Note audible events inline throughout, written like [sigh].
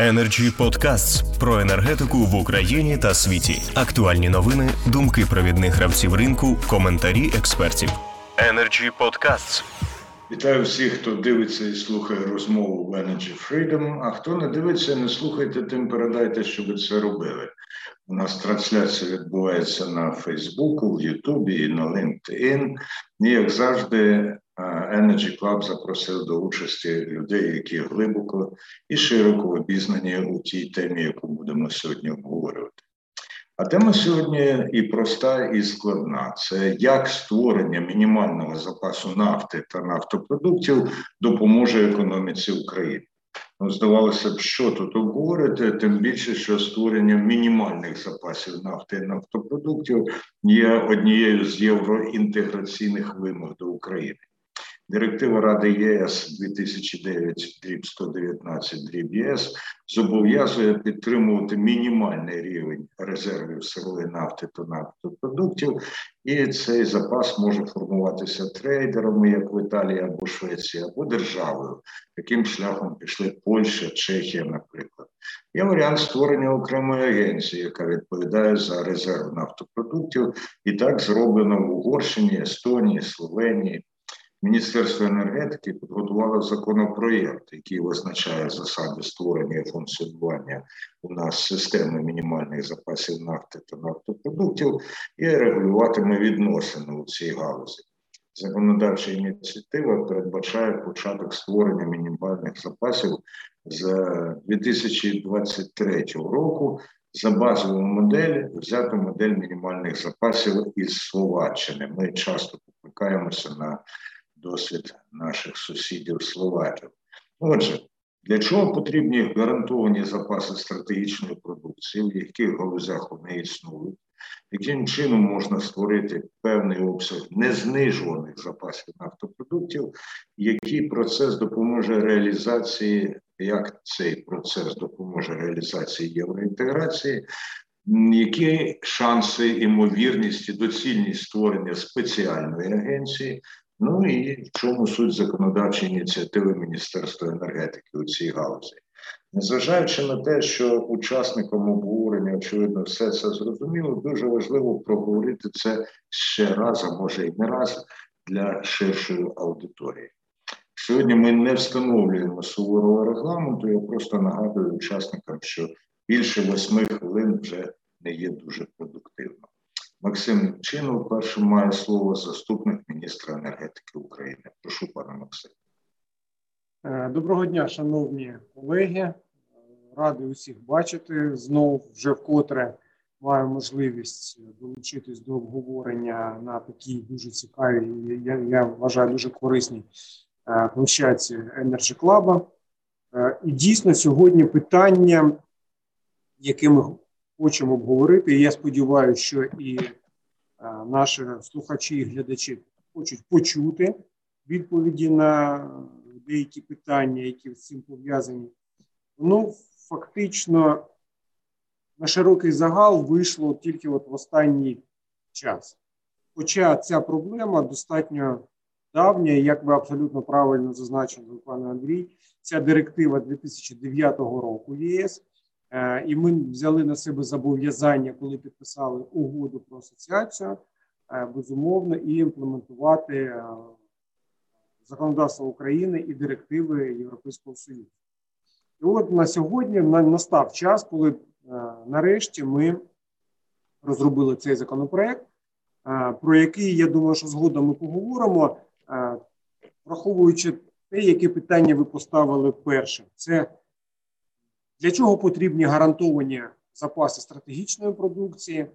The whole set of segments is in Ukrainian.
Energy Podcasts про енергетику в Україні та світі. Актуальні новини, думки провідних гравців ринку, коментарі експертів. Energy Podcasts. Вітаю всіх, хто дивиться і слухає розмову в Energy Freedom, А хто не дивиться, не слухайте, тим передайте, щоб це робили. У нас трансляція відбувається на Фейсбуку, в Ютубі і на LinkedIn. І, як завжди, Energy Club запросив до участі людей, які глибоко і широко обізнані у тій темі, яку будемо сьогодні обговорювати. А тема сьогодні і проста, і складна: це як створення мінімального запасу нафти та нафтопродуктів допоможе економіці України. Ну, здавалося б, що тут обговорити, тим більше, що створення мінімальних запасів нафти і нафтопродуктів є однією з євроінтеграційних вимог до України. Директива Ради ЄС 2009 дріб 119 дріб ЄС зобов'язує підтримувати мінімальний рівень резервів сирової нафти та нафтопродуктів, і цей запас може формуватися трейдерами, як в Італії або Швеції, або державою. Таким шляхом пішли Польща, Чехія, наприклад. Є варіант створення окремої агенції, яка відповідає за резерв нафтопродуктів, і так зроблено в Угорщині, Естонії, Словенії. Міністерство енергетики підготувало законопроєкт, який визначає засади створення і функціонування у нас системи мінімальних запасів нафти та нафтопродуктів і регулюватиме відносини у цій галузі. Законодавча ініціатива передбачає початок створення мінімальних запасів з 2023 року. За базову модель взято модель мінімальних запасів із Словаччини. Ми часто покликаємося на досвід наших сусідів словаків. Отже, для чого потрібні гарантовані запаси стратегічної продукції, в яких галузях вони існують, яким чином можна створити певний обсяг незнижуваних запасів нафтопродуктів, який процес допоможе реалізації, як цей процес допоможе реалізації євроінтеграції, які шанси, імовірність і доцільність створення спеціальної агенції, Ну і в чому суть законодавчої ініціативи Міністерства енергетики у цій галузі, незважаючи на те, що учасникам обговорення, очевидно, все це зрозуміло, дуже важливо проговорити це ще раз, а може і не раз для ширшої аудиторії. Сьогодні ми не встановлюємо суворого регламенту. Я просто нагадую учасникам, що більше восьми хвилин вже не є дуже продуктивно. Максим Чинов першим має слово заступник міністра енергетики України. Прошу, пане Максим. Е, доброго дня, шановні колеги. Радий усіх бачити. Знову вже вкотре маю можливість долучитись до обговорення на такій дуже цікавій, я, я вважаю, дуже корисній е, площадці Energy Club. Е, і дійсно сьогодні питання, яке ми хочемо обговорити. Я сподіваюся, що і е, наші слухачі і глядачі хочуть почути відповіді на деякі питання, які з цим пов'язані. Ну, фактично, на широкий загал вийшло тільки от в останній час. Хоча ця проблема достатньо давня, як ви абсолютно правильно зазначили, пане Андрій, ця директива 2009 року ЄС і ми взяли на себе зобов'язання, коли підписали угоду про асоціацію, е, безумовно, і імплементувати е, законодавство України і директиви Європейського Союзу. І от на сьогодні настав час, коли нарешті ми розробили цей законопроект, про який я думаю, що згодом ми поговоримо, враховуючи те, яке питання ви поставили перше. Це для чого потрібні гарантовані запаси стратегічної продукції, е,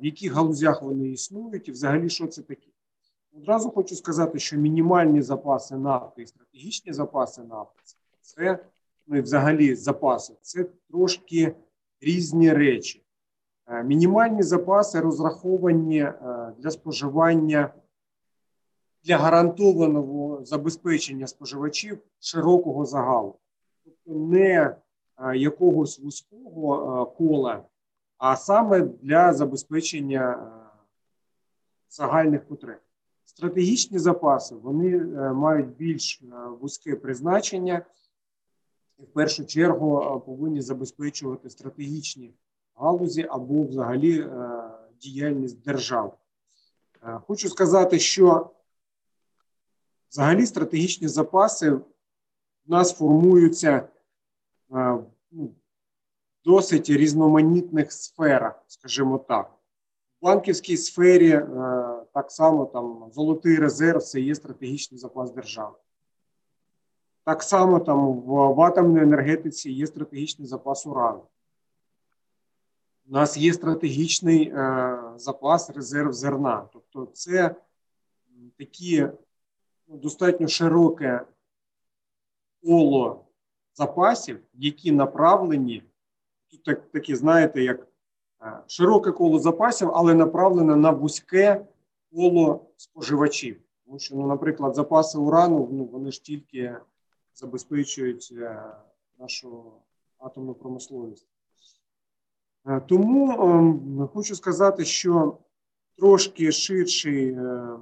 в яких галузях вони існують, і взагалі що це таке? Одразу хочу сказати, що мінімальні запаси нафти і стратегічні запаси нафти це ну і взагалі запаси це трошки різні речі. Е, мінімальні запаси розраховані е, для споживання для гарантованого забезпечення споживачів широкого загалу. Тобто не якогось вузького кола, а саме для забезпечення загальних потреб. Стратегічні запаси вони е, мають більш е, вузьке призначення, і в першу чергу повинні забезпечувати стратегічні галузі або взагалі діяльність держави. Хочу сказати, що взагалі стратегічні запаси в нас формуються ну, досить різноманітних сферах, скажімо так. В банківській сфері так само там золотий резерв це є стратегічний запас держави. Так само там в атомній енергетиці є стратегічний запас урану. У нас є стратегічний е, запас резерв зерна. Тобто, це такі ну, достатньо широке коло запасів, які направлені, тут так, такі, знаєте, як е, широке коло запасів, але направлене на вузьке коло споживачів. Тому що, ну, наприклад, запаси урану ну, вони ж тільки забезпечують е, нашу атомну промисловість. Е, тому ем, хочу сказати, що трошки ширший, е,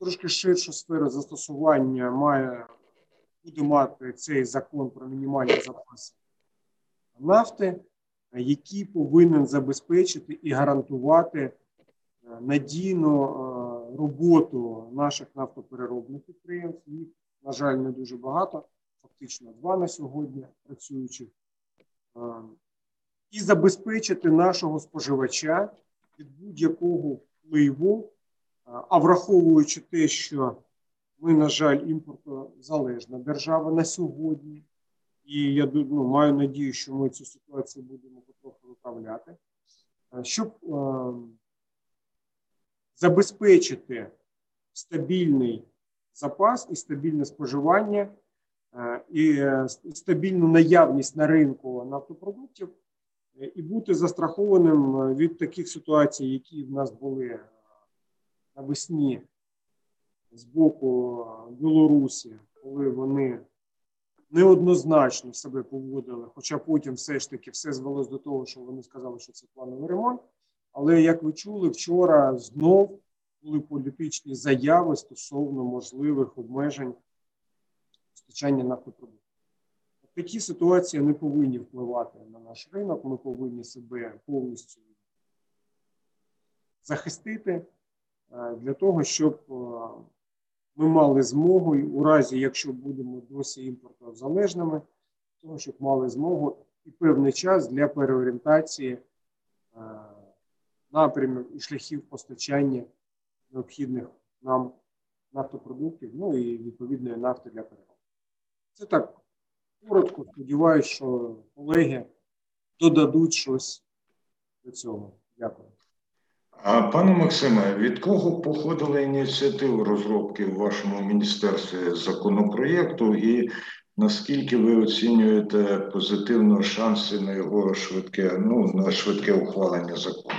трошки ширшу сферу застосування має буде мати цей закон про мінімальні запаси нафти, який повинен забезпечити і гарантувати надійну роботу наших нафтопереробних підприємств. Їх, на жаль, не дуже багато, фактично два на сьогодні працюючих, і забезпечити нашого споживача від будь-якого впливу, а враховуючи те, що ми, на жаль, імпортозалежна держава на сьогодні, і я ну, маю надію, що ми цю ситуацію будемо потроху виправляти, щоб забезпечити стабільний запас і стабільне споживання е, і е, стабільну наявність на ринку нафтопродуктів, е, і бути застрахованим від таких ситуацій, які в нас були навесні з боку Білорусі, коли вони неоднозначно себе поводили, хоча потім все ж таки все звелось до того, що вони сказали, що це плановий ремонт. Але як ви чули, вчора знов були політичні заяви стосовно можливих обмежень постачання нафтопродуктів. Такі ситуації не повинні впливати на наш ринок. Ми повинні себе повністю захистити е, для того, щоб е, ми мали змогу, у разі, якщо будемо досі імпортозалежними, того, щоб мали змогу і певний час для переорієнтації е, напрямів і шляхів постачання необхідних нам нафтопродуктів, ну і відповідної нафти для переробки. Це так коротко. Сподіваюся, що колеги додадуть щось до цього. Дякую. А пане Максиме, від кого походила ініціатива розробки в вашому міністерстві законопроєкту, і наскільки ви оцінюєте позитивно шанси на його швидке, ну на швидке ухвалення закону?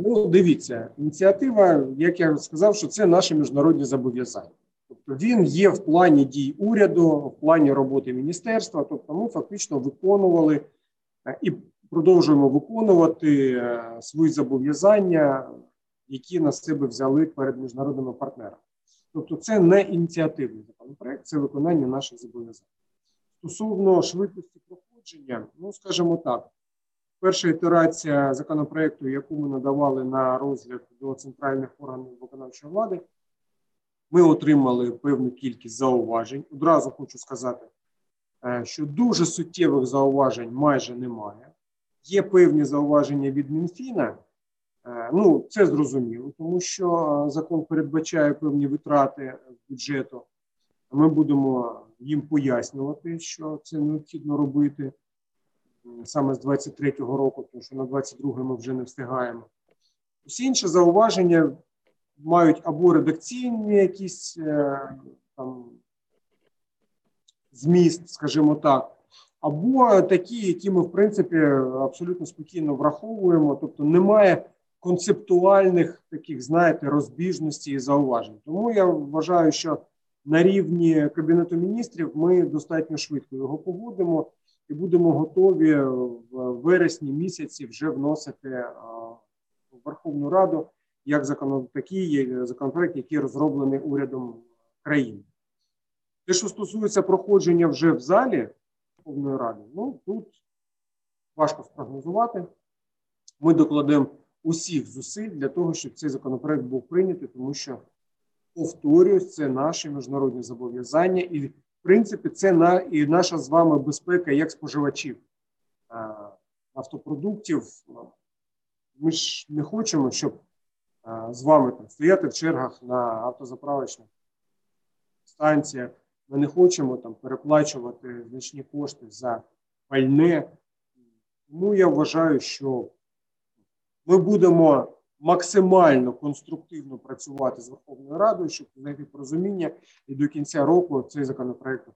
Ну, дивіться, ініціатива, як я сказав, що це наші міжнародні зобов'язання. Тобто він є в плані дій уряду, в плані роботи міністерства. Тобто, ми фактично виконували і продовжуємо виконувати е, свої зобов'язання, які на себе взяли перед міжнародними партнерами. Тобто, це не ініціативний законопроект, це виконання наших зобов'язань. Стосовно швидкості проходження, ну скажімо так. Перша ітерація законопроекту, яку ми надавали на розгляд до центральних органів виконавчої влади, ми отримали певну кількість зауважень. Одразу хочу сказати, е, що дуже суттєвих зауважень майже немає. Є певні зауваження від Мінфіна. Е, ну, це зрозуміло, тому що закон передбачає певні витрати бюджету. Ми будемо їм пояснювати, що це необхідно робити саме з 23-го року, тому що на 22-й ми вже не встигаємо. Усі інші зауваження мають або редакційні якісь е, там зміст, скажімо так, або такі, які ми, в принципі, абсолютно спокійно враховуємо, тобто немає концептуальних таких, знаєте, розбіжностей і зауважень. Тому я вважаю, що на рівні Кабінету міністрів ми достатньо швидко його погодимо і будемо готові в вересні місяці вже вносити в Верховну Раду як закон, такий законопроект, який розроблений урядом країни. Те, що стосується проходження вже в залі Верховної Ради, ну тут важко спрогнозувати. Ми докладемо усіх зусиль для того, щоб цей законопроект був прийнятий, тому що повторюсь, це наші міжнародні зобов'язання, і в принципі це на і наша з вами безпека як споживачів автопродуктів. Ми ж не хочемо, щоб з вами там стояти в чергах на автозаправочних станціях. Ми не хочемо там переплачувати значні кошти за пальне. Тому я вважаю, що ми будемо максимально конструктивно працювати з Верховною Радою, щоб знайти порозуміння і до кінця року цей законопроект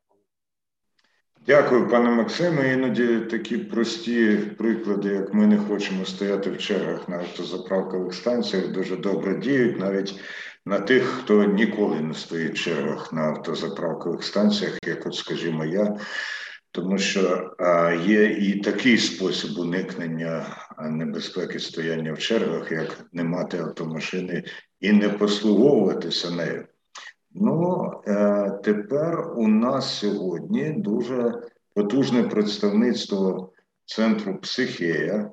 Дякую, пане Максиме. Іноді такі прості приклади, як ми не хочемо стояти в чергах на автозаправкових станціях, дуже добре діють навіть на тих, хто ніколи не стоїть в чергах на автозаправкових станціях, як, от, скажімо, я. Тому що є і такий спосіб уникнення небезпеки стояння в чергах, як не мати автомашини і не послуговуватися нею. Ну е, тепер у нас сьогодні дуже потужне представництво центру психея.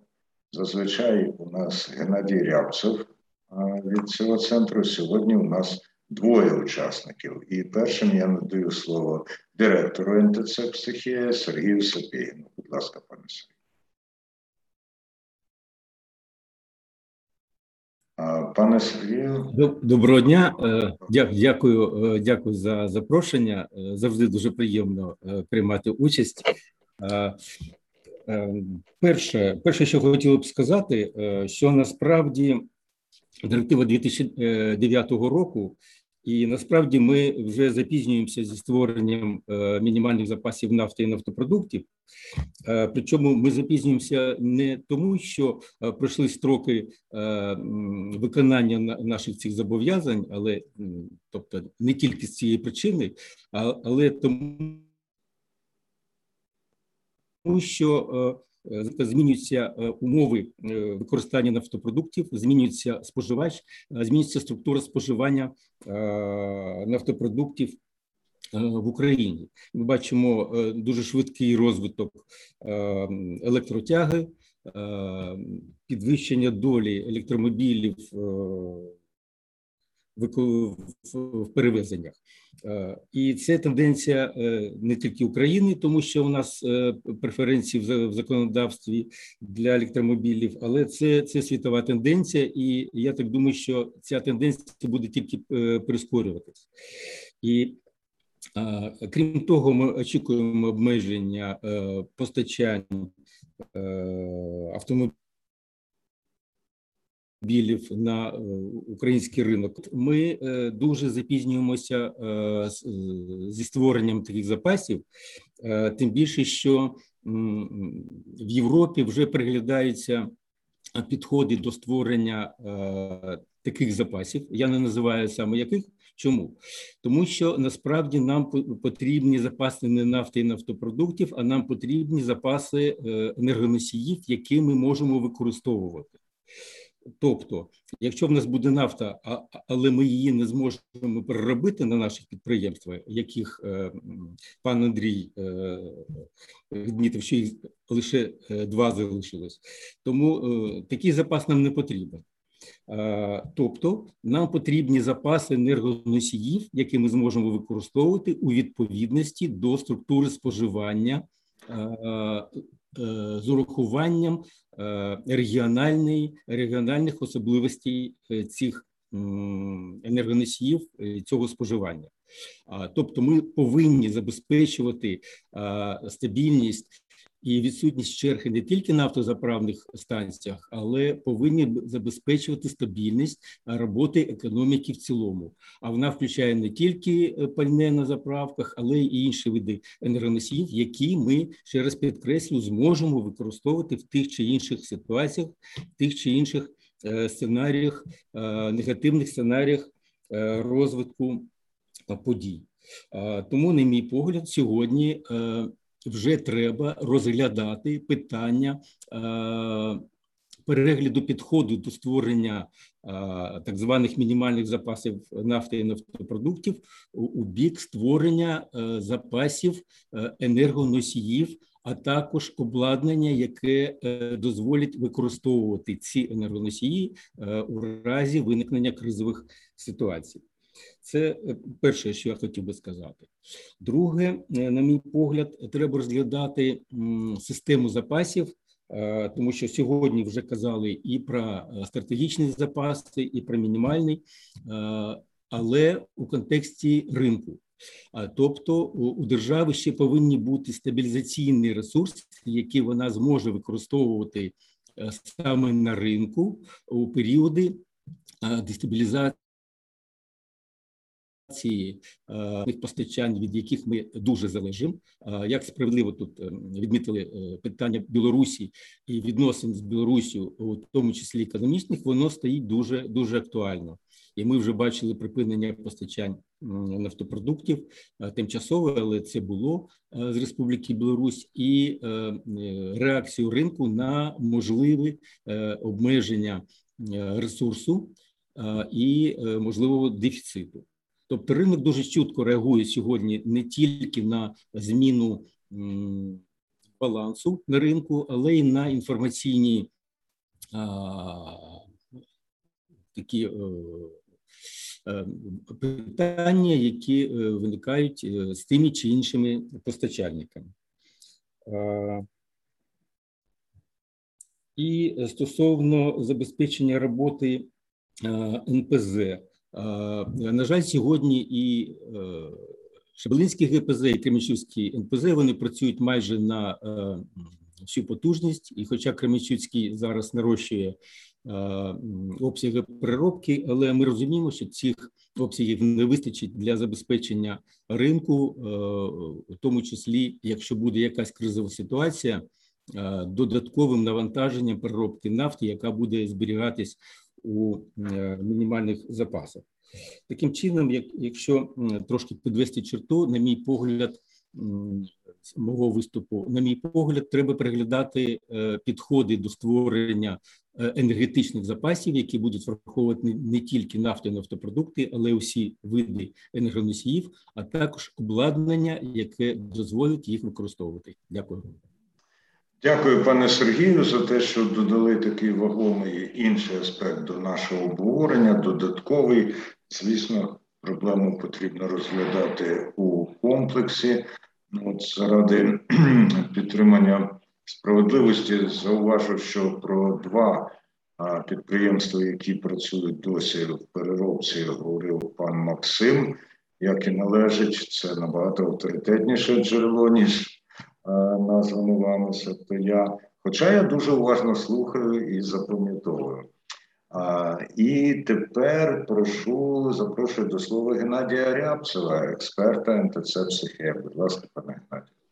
Зазвичай у нас Геннадій Рябцев від цього центру. Сьогодні у нас двоє учасників. І першим я надаю слово директору НТЦ «Психія» Сергію Сапєгіну. Будь ласка, пане Сергію. Пане Сергію, доброго дня. Е, дякую, е, дякую за запрошення. Е, завжди дуже приємно приймати участь. Перше, перше, що хотіло б сказати, що насправді директива 2009 року і насправді ми вже запізнюємося зі створенням е, мінімальних запасів нафти і нафтопродуктів. Е, причому ми запізнюємося не тому, що е, пройшли строки виконання наших цих зобов'язань, але тобто не тільки з цієї причини, але тому, що змінюються е, умови е, використання нафтопродуктів, змінюється споживач, змінюється структура споживання нафтопродуктів. В Україні ми бачимо дуже швидкий розвиток електротяги, підвищення долі електромобілів в перевезеннях. Е, і це тенденція е, не тільки України, тому що у нас е, преференції в законодавстві для електромобілів, але це це світова тенденція, і я так думаю, що ця тенденція буде тільки прискорюватися. І крім того, ми очікуємо обмеження постачань автомобілів білів на е, український ринок. Ми е, дуже запізнюємося е, зі створенням таких запасів, тим більше, що в Європі вже приглядаються підходи до створення таких запасів. Я не називаю саме яких. Чому? Тому що насправді нам потрібні запаси не нафти і нафтопродуктів, а нам потрібні запаси енергоносіїв, які ми можемо використовувати. Тобто, якщо в нас буде нафта, але ми її не зможемо переробити на наших підприємствах, яких е, пан Андрій е, відмітив, що їх лише е, два залишилось, тому такий запас нам не потрібен. Тобто нам потрібні запаси енергоносіїв, які ми зможемо використовувати у відповідності до структури споживання з урахуванням регіональної регіональних особливостей е, цих енергоносіїв е, цього споживання. Тобто, ми повинні забезпечувати стабільність і відсутність черги не тільки на автозаправних станціях, але повинні забезпечувати стабільність роботи економіки в цілому. А вона включає не тільки е, пальне на заправках, але й інші види енергоносіїв, які ми ще раз підкреслю зможемо використовувати в тих чи інших ситуаціях, в тих чи інших е, сценаріях, е, негативних сценаріях розвитку подій. Тому, на мій погляд, сьогодні вже треба розглядати питання е, перегляду підходу до створення так званих мінімальних запасів нафти і нафтопродуктів у бік створення запасів енергоносіїв а також обладнання, яке е, дозволить використовувати ці енергоносії е, у разі виникнення кризових ситуацій. Це е, перше, що я хотів би сказати. Друге, на мій погляд, треба розглядати систему запасів, тому що сьогодні вже казали і про стратегічні запаси, і про мінімальний, але у контексті ринку. Тобто у держави ще повинні бути стабілізаційні ресурси, які вона зможе використовувати е, саме на ринку у періоди дестабілізації е, постачань, від яких ми дуже залежимо. Як справедливо тут е, відмітили питання Білорусі і відносин з Білорусі, у тому числі економічних, воно стоїть дуже дуже актуально і ми вже бачили припинення постачань нафтопродуктів е, тимчасове, але це було е, з Республіки Білорусь, і е, реакцію ринку на можливе обмеження ресурсу і можливого дефіциту. Тобто ринок дуже чутко реагує сьогодні не тільки на зміну балансу на ринку, але й на інформаційні такі Е, питання, які е, виникають е, з тими чи іншими постачальниками. І стосовно забезпечення роботи НПЗ, на жаль, сьогодні і Шебелинський ГПЗ і Кременчуцький НПЗ вони працюють майже на всю потужність, і, хоча Кременчуцький зараз нарощує Е, обсяги переробки, але ми розуміємо, що цих обсягів не вистачить для забезпечення ринку, е, в тому числі, якщо буде якась кризова ситуація, е, додатковим навантаженням переробки нафти, яка буде зберігатись у мінімальних запасах. Таким чином, як якщо трошки підвести черту, на мій погляд, мого виступу, на мій погляд, треба переглядати підходи до створення Е, енергетичних запасів, які будуть враховувати не тільки нафту і нафтопродукти, але й усі види енергоносіїв, а також обладнання, яке дозволить їх використовувати. Дякую. Дякую, пане Сергію, за те, що додали такий вагомий інший аспект до нашого обговорення. Додатковий, звісно, проблему потрібно розглядати у комплексі. Ну, от Заради [clears throat] підтримання справедливості зауважу, що про два підприємства, які працюють досі в переробці, говорив пан Максим. Як і належить, це набагато авторитетніше джерело, ніж названо вами то я. Хоча я дуже уважно слухаю і запам'ятовую. А, І тепер прошу запрошую до слова Геннадія Рябцева, експерта НТЦ «Психія». Будь ласка, пане Геннадію.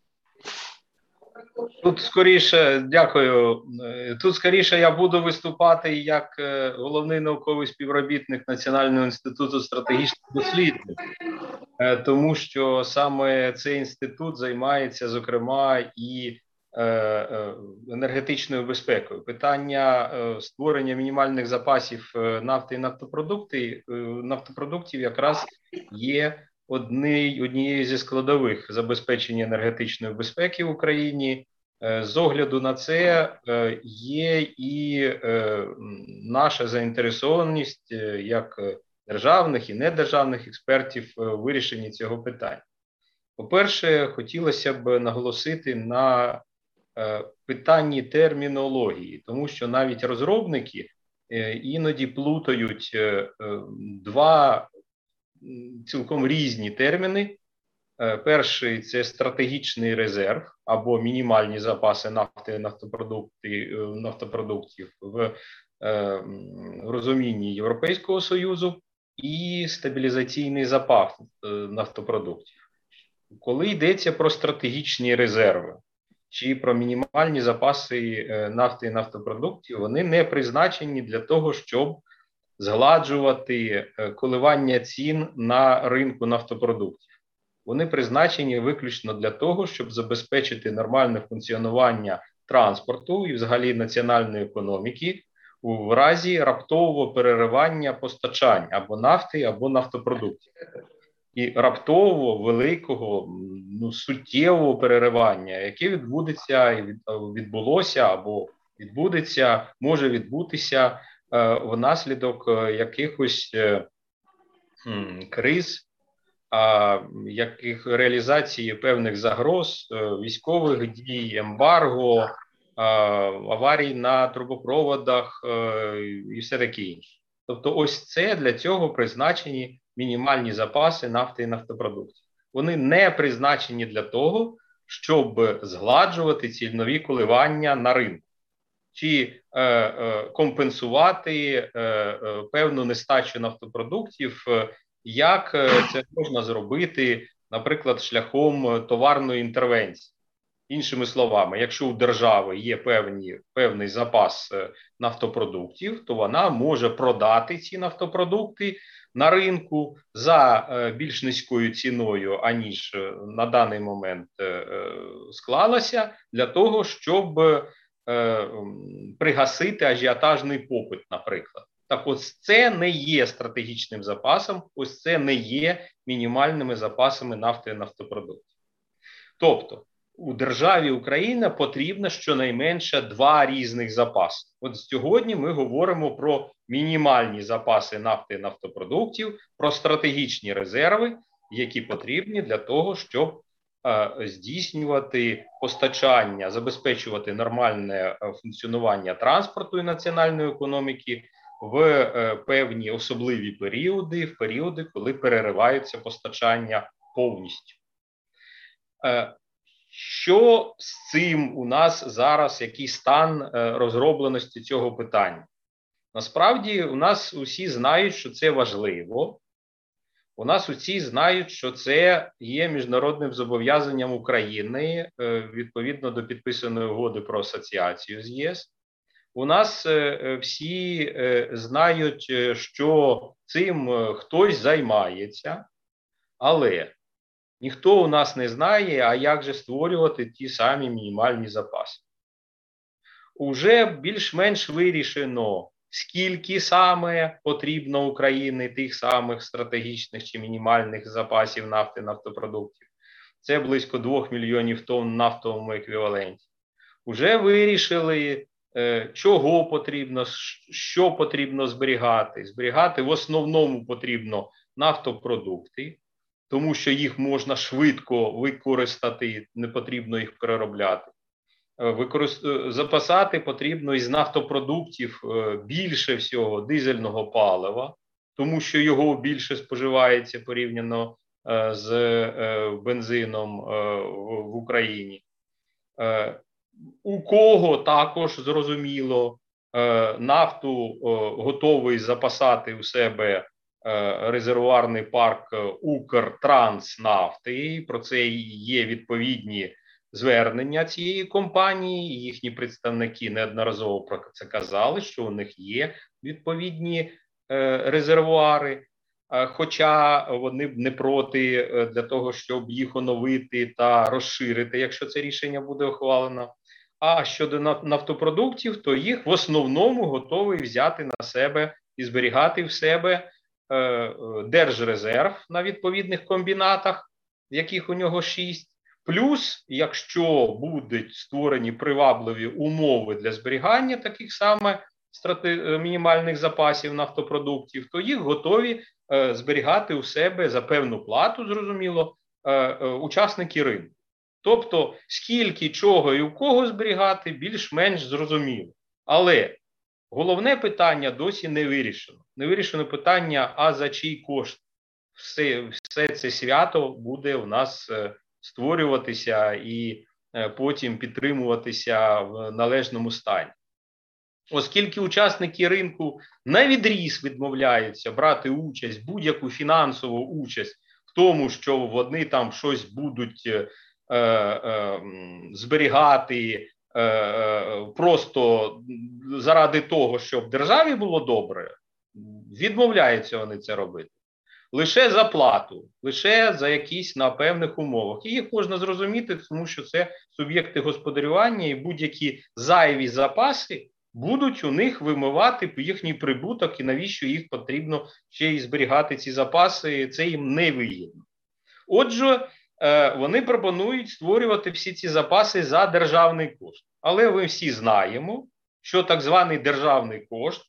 Тут скоріше, дякую. Тут скоріше я буду виступати як е, головний науковий співробітник Національного інституту стратегічних досліджень, е, тому що саме цей інститут займається, зокрема, і е, енергетичною безпекою. Питання створення мінімальних запасів нафти і нафтопродукти, нафтопродуктів якраз є одні, однією зі складових забезпечення енергетичної безпеки в Україні. Е, з огляду на це е, є і е, наша заінтересованість як державних і недержавних експертів в вирішенні цього питання. По-перше, хотілося б наголосити на питанні термінології, тому що навіть розробники іноді плутають два цілком різні терміни. Е, перший це стратегічний резерв або мінімальні запаси нафти нафтопродукти, е, нафтопродуктів в е, розумінні Європейського Союзу і стабілізаційний запас нафтопродуктів. Коли йдеться про стратегічні резерви чи про мінімальні запаси нафти і нафтопродуктів, вони не призначені для того, щоб згладжувати коливання цін на ринку нафтопродуктів. Вони призначені виключно для того, щоб забезпечити нормальне функціонування транспорту і, взагалі, національної економіки у разі раптового переривання постачань або нафти, або нафтопродуктів. І раптового великого, ну суттєвого переривання, яке відбудеться і відбулося або відбудеться, може відбутися е, внаслідок е, якихось е, криз, а яких реалізації певних загроз, військових дій, ембарго, аварій на трубопроводах і все таке інше. Тобто, ось це для цього призначені мінімальні запаси нафти і нафтопродуктів. Вони не призначені для того, щоб згладжувати ці нові коливання на ринку чи е, е, компенсувати е, е, певну нестачу нафтопродуктів, е, як е, це можна зробити, наприклад, шляхом товарної інтервенції. Іншими словами, якщо у держави є певні, певний запас нафтопродуктів, то вона може продати ці нафтопродукти на ринку за більш низькою ціною, аніж на даний момент склалася, для того, щоб Е, пригасити ажіотажний попит, наприклад. Так, ось це не є стратегічним запасом, ось це не є мінімальними запасами нафти і нафтопродуктів. Тобто у державі Україна потрібно щонайменше два різних запаси. От сьогодні ми говоримо про мінімальні запаси нафти і нафтопродуктів, про стратегічні резерви, які потрібні для того, щоб Е, здійснювати постачання, забезпечувати нормальне е, функціонування транспорту і національної економіки в е, певні особливі періоди, в періоди, коли перериваються постачання повністю. Що з цим у нас зараз який стан розробленості цього питання? Насправді, у нас усі знають, що це важливо, у нас усі знають, що це є міжнародним зобов'язанням України е, відповідно до підписаної угоди про асоціацію з ЄС. У нас е, е, всі знають, що цим хтось займається, але ніхто у нас не знає, а як же створювати ті самі мінімальні запаси. Уже більш-менш вирішено скільки саме потрібно Україні тих самих стратегічних чи мінімальних запасів нафти нафтопродуктів. Це близько 2 мільйонів тонн нафтовому еквіваленті. Уже вирішили, е, чого потрібно, що потрібно зберігати. Зберігати в основному потрібно нафтопродукти, тому що їх можна швидко використати, не потрібно їх переробляти. Е, використ... Е, запасати потрібно із нафтопродуктів е, більше всього дизельного палива, тому що його більше споживається порівняно з бензином в Україні. У кого також зрозуміло нафту готовий запасати у себе резервуарний парк Укртранснафти. Про це є відповідні звернення цієї компанії. Їхні представники неодноразово про це казали, що у них є відповідні е, резервуари. Хоча вони б не проти е, для того, щоб їх оновити та розширити, якщо це рішення буде ухвалено. А щодо нафтопродуктів, то їх в основному готовий взяти на себе і зберігати в себе е, держрезерв на відповідних комбінатах, яких у нього шість. Плюс, якщо будуть створені привабливі умови для зберігання таких саме е, мінімальних запасів нафтопродуктів, то їх готові е, зберігати у себе за певну плату, зрозуміло, е, учасники ринку. Тобто, скільки чого і у кого зберігати, більш-менш зрозуміло. Але головне питання досі не вирішено. Не вирішено питання, а за чий кошт все, все це свято буде у нас створюватися і е, потім підтримуватися в належному стані. Оскільки учасники ринку на відріз відмовляються брати участь, будь-яку фінансову участь в тому, що вони там щось будуть е, е, зберігати е, е, просто заради того, щоб державі було добре, відмовляються вони це робити лише за плату, лише за якісь на певних умовах. І їх можна зрозуміти, тому що це суб'єкти господарювання і будь-які зайві запаси будуть у них вимивати їхній прибуток, і навіщо їх потрібно ще й зберігати ці запаси, це їм не вигідно. Отже, е, вони пропонують створювати всі ці запаси за державний кошт. Але ми всі знаємо, що так званий державний кошт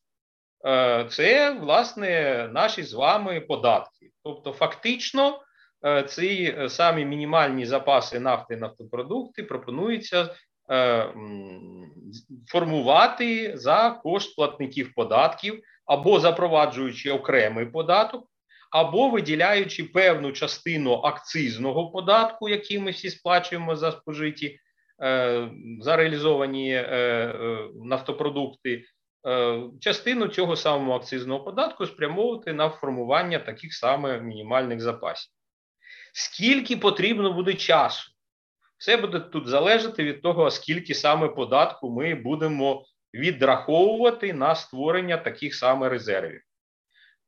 е, це власне наші з вами податки. Тобто, фактично, е, ці самі мінімальні запаси нафти і нафтопродукти пропонуються формувати за кошт платників податків або запроваджуючи окремий податок, або виділяючи певну частину акцизного податку, який ми всі сплачуємо за спожиті, е, за реалізовані е, е, нафтопродукти, частину цього самого акцизного податку спрямовувати на формування таких саме мінімальних запасів. Скільки потрібно буде часу? Все буде тут залежати від того, скільки саме податку ми будемо відраховувати на створення таких саме резервів.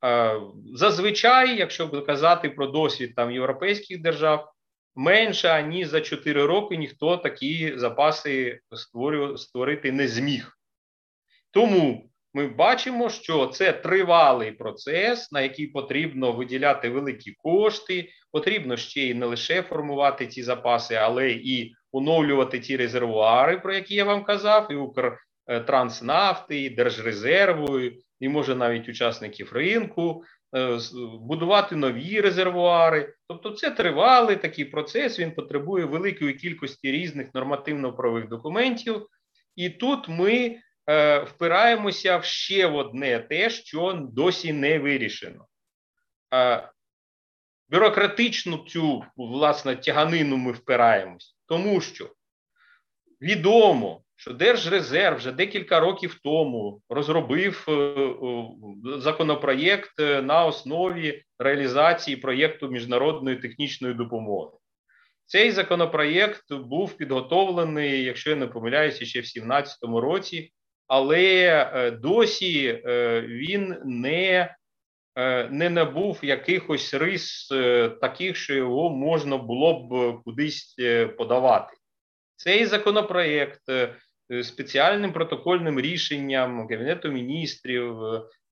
Е, зазвичай, якщо казати про досвід там європейських держав, менше ніж за 4 роки ніхто такі запаси створити не зміг. Тому ми бачимо, що це тривалий процес, на який потрібно виділяти великі кошти. Потрібно ще й не лише формувати ці запаси, але і оновлювати ті резервуари, про які я вам казав, і Укртранснафти, і Держрезерву, і може навіть учасників ринку, е, будувати нові резервуари. Тобто, це тривалий такий процес. Він потребує великої кількості різних нормативно-правових документів. І тут ми е, впираємося в ще одне те, що досі не вирішено. Е, бюрократичну цю власне тяганину ми впираємось, тому що відомо, що Держрезерв вже декілька років тому розробив е, е, законопроєкт е, на основі реалізації проєкту міжнародної технічної допомоги. Цей законопроєкт був підготовлений, якщо я не помиляюся, ще в 2017 році але досі він не не набув якихось рис таких, що його можна було б кудись подавати. Цей законопроєкт спеціальним протокольним рішенням Кабінету міністрів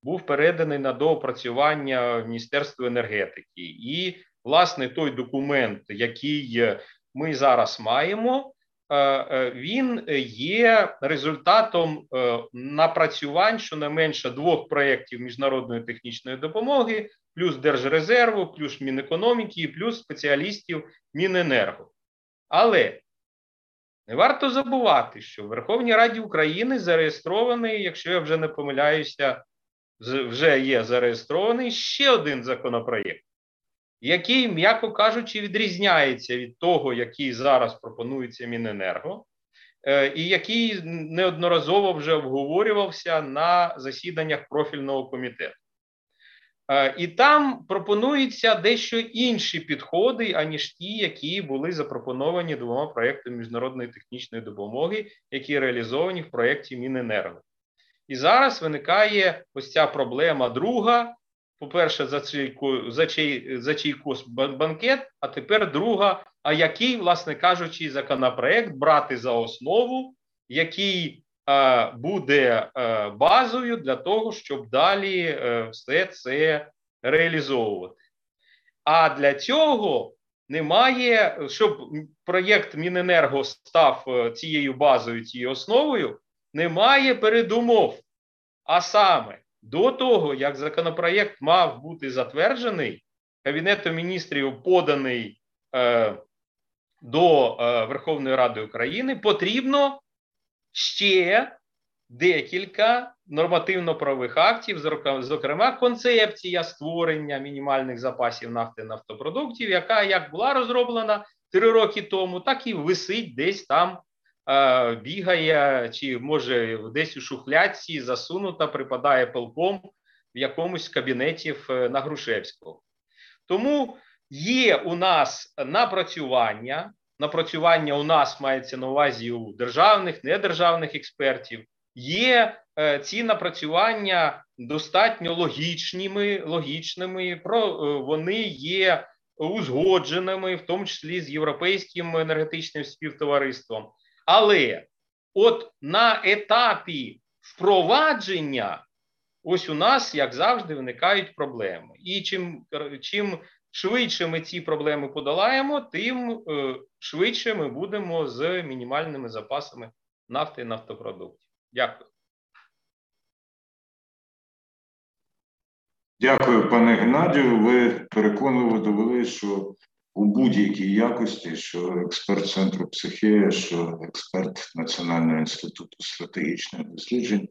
був переданий на доопрацювання Міністерству енергетики. І, власне, той документ, який ми зараз маємо, Е, е, він є результатом е, напрацювань щонайменше двох проєктів міжнародної технічної допомоги, плюс Держрезерву, плюс Мінекономіки, плюс спеціалістів Міненерго. Але не варто забувати, що в Верховній Раді України зареєстрований, якщо я вже не помиляюся, вже є зареєстрований ще один законопроєкт який, м'яко кажучи, відрізняється від того, який зараз пропонується Міненерго, е, і який неодноразово вже обговорювався на засіданнях профільного комітету. Е, і там пропонуються дещо інші підходи, аніж ті, які були запропоновані двома проєктами міжнародної технічної допомоги, які реалізовані в проєкті Міненерго. І зараз виникає ось ця проблема друга, по-перше, за чий, за чий, за чий кос банкет, а тепер друга, а який, власне кажучи, законопроект брати за основу, який буде е, базою для того, щоб далі е, все це реалізовувати. А для цього немає, щоб проєкт Міненерго став е, цією базою, цією основою, немає передумов. А саме, до того, як законопроєкт мав бути затверджений, Кабінетом міністрів поданий е, до е, Верховної Ради України, потрібно ще декілька нормативно-правових актів, зокрема, концепція створення мінімальних запасів нафти нафтопродуктів, яка як була розроблена три роки тому, так і висить десь там бігає, чи може десь у шухлядці засунута, припадає полком в якомусь кабінеті е, на Грушевського. Тому є у нас напрацювання. Напрацювання у нас мається на увазі у державних, недержавних експертів. Є е, ці напрацювання достатньо логічними, логічними, про вони є узгодженими, в тому числі з європейським енергетичним співтовариством. Але от на етапі впровадження, ось у нас, як завжди, виникають проблеми. І чим чим швидше ми ці проблеми подолаємо, тим е, швидше ми будемо з мінімальними запасами нафти і нафтопродуктів. Дякую. Дякую, пане Геннадію. Ви переконливо довели, що у будь-якій якості, що експерт центру психія, що експерт Національного інституту стратегічних досліджень,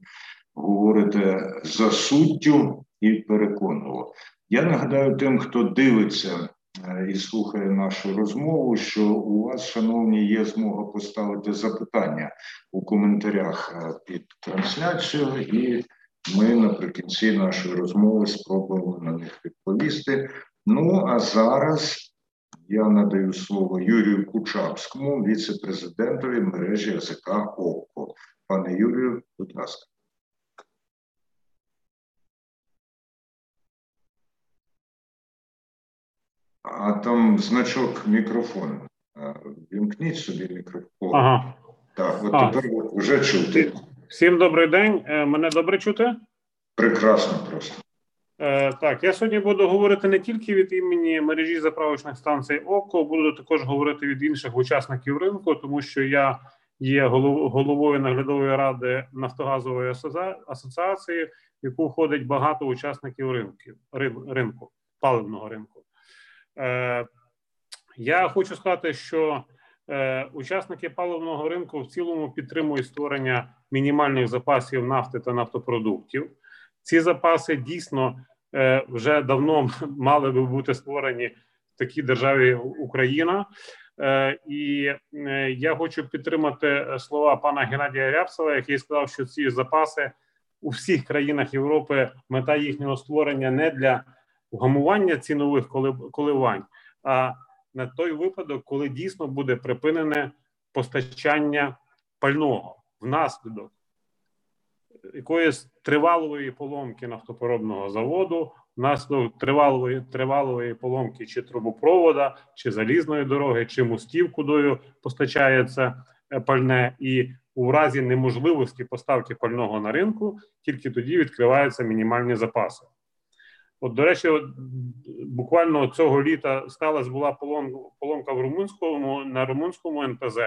говорите за суттю і переконливо. Я нагадаю тим, хто дивиться е, і слухає нашу розмову, що у вас, шановні, є змога поставити запитання у коментарях е, під трансляцією, і ми наприкінці нашої розмови спробуємо на них відповісти. Ну а зараз я надаю слово Юрію Кучапському, віце-президентові мережі АЗК ОКО. Пане Юрію, будь ласка. А там значок мікрофон. Вімкніть собі мікрофон. Ага. Так, от а. тепер вже чути. Всім добрий день. Е, мене добре чути? Прекрасно просто. Е, так, я сьогодні буду говорити не тільки від імені мережі заправочних станцій ОКО, буду також говорити від інших учасників ринку, тому що я є головою наглядової ради Нафтогазової асоціації, в яку входить багато учасників ринків ринку, паливного ринку. Е, Я хочу сказати, що е, учасники паливного ринку в цілому підтримують створення мінімальних запасів нафти та нафтопродуктів. Ці запаси дійсно Е, вже давно [laughs] мали би бути створені в такій державі Україна. І я хочу підтримати слова пана Геннадія Рябцева, який сказав, що ці запаси у всіх країнах Європи мета їхнього створення не для вгамування цінових коливань, а на той випадок, коли дійсно буде припинене постачання пального внаслідок якоїсь тривалої поломки нафтопоробного заводу, внаслідок тривалої тривалої поломки чи трубопровода, чи залізної дороги, чи мостів, кудою постачається е, пальне, і у разі неможливості поставки пального на ринку тільки тоді відкриваються мінімальні запаси. От, до речі, от, буквально цього літа сталася була поломка в румунському на румунському НПЗ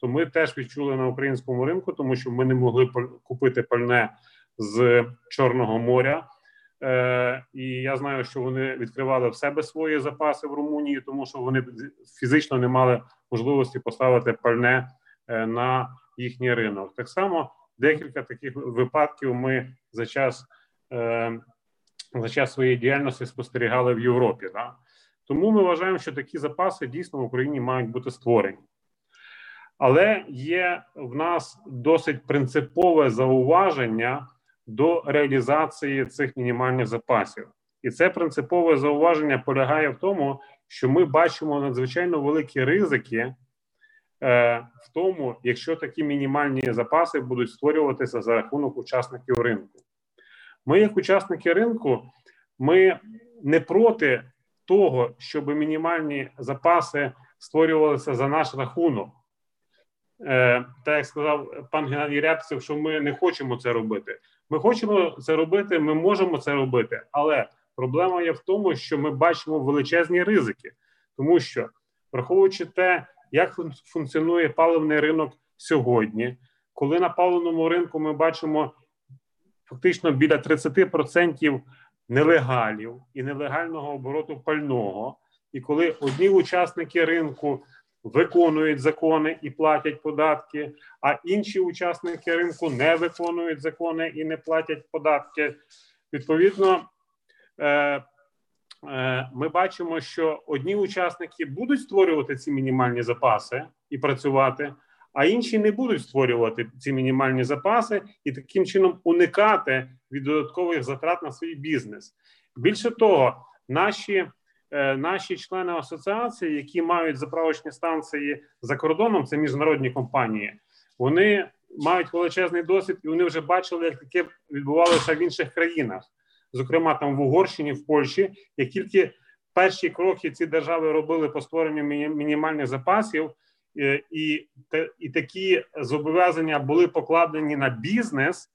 то ми теж відчули на українському ринку, тому що ми не могли купити пальне з Чорного моря. Е, І я знаю, що вони відкривали в себе свої запаси в Румунії, тому що вони фізично не мали можливості поставити пальне е, на їхній ринок. Так само декілька таких випадків ми за час е, за час своєї діяльності спостерігали в Європі. Да? Тому ми вважаємо, що такі запаси дійсно в Україні мають бути створені. Але є в нас досить принципове зауваження до реалізації цих мінімальних запасів, і це принципове зауваження полягає в тому, що ми бачимо надзвичайно великі ризики е, в тому, якщо такі мінімальні запаси будуть створюватися за рахунок учасників ринку. Ми, як учасники ринку, ми не проти того, щоб мінімальні запаси створювалися за наш рахунок. Е, так як сказав пан Геннадій Рябцев, що ми не хочемо це робити. Ми хочемо це робити, ми можемо це робити, але проблема є в тому, що ми бачимо величезні ризики, тому що враховуючи те, як функціонує паливний ринок сьогодні, коли на паливному ринку ми бачимо фактично біля 30% нелегалів і нелегального обороту пального, і коли одні учасники ринку виконують закони і платять податки, а інші учасники ринку не виконують закони і не платять податки. Відповідно, е, е, ми бачимо, що одні учасники будуть створювати ці мінімальні запаси і працювати, а інші не будуть створювати ці мінімальні запаси і таким чином уникати від додаткових затрат на свій бізнес. Більше того, наші Е, наші члени асоціації, які мають заправочні станції за кордоном, це міжнародні компанії, вони мають величезний досвід, і вони вже бачили, як таке відбувалося в інших країнах, зокрема там в Угорщині, в Польщі, як тільки перші кроки ці держави робили по створенню мінімальних запасів, і і такі зобов'язання були покладені на бізнес,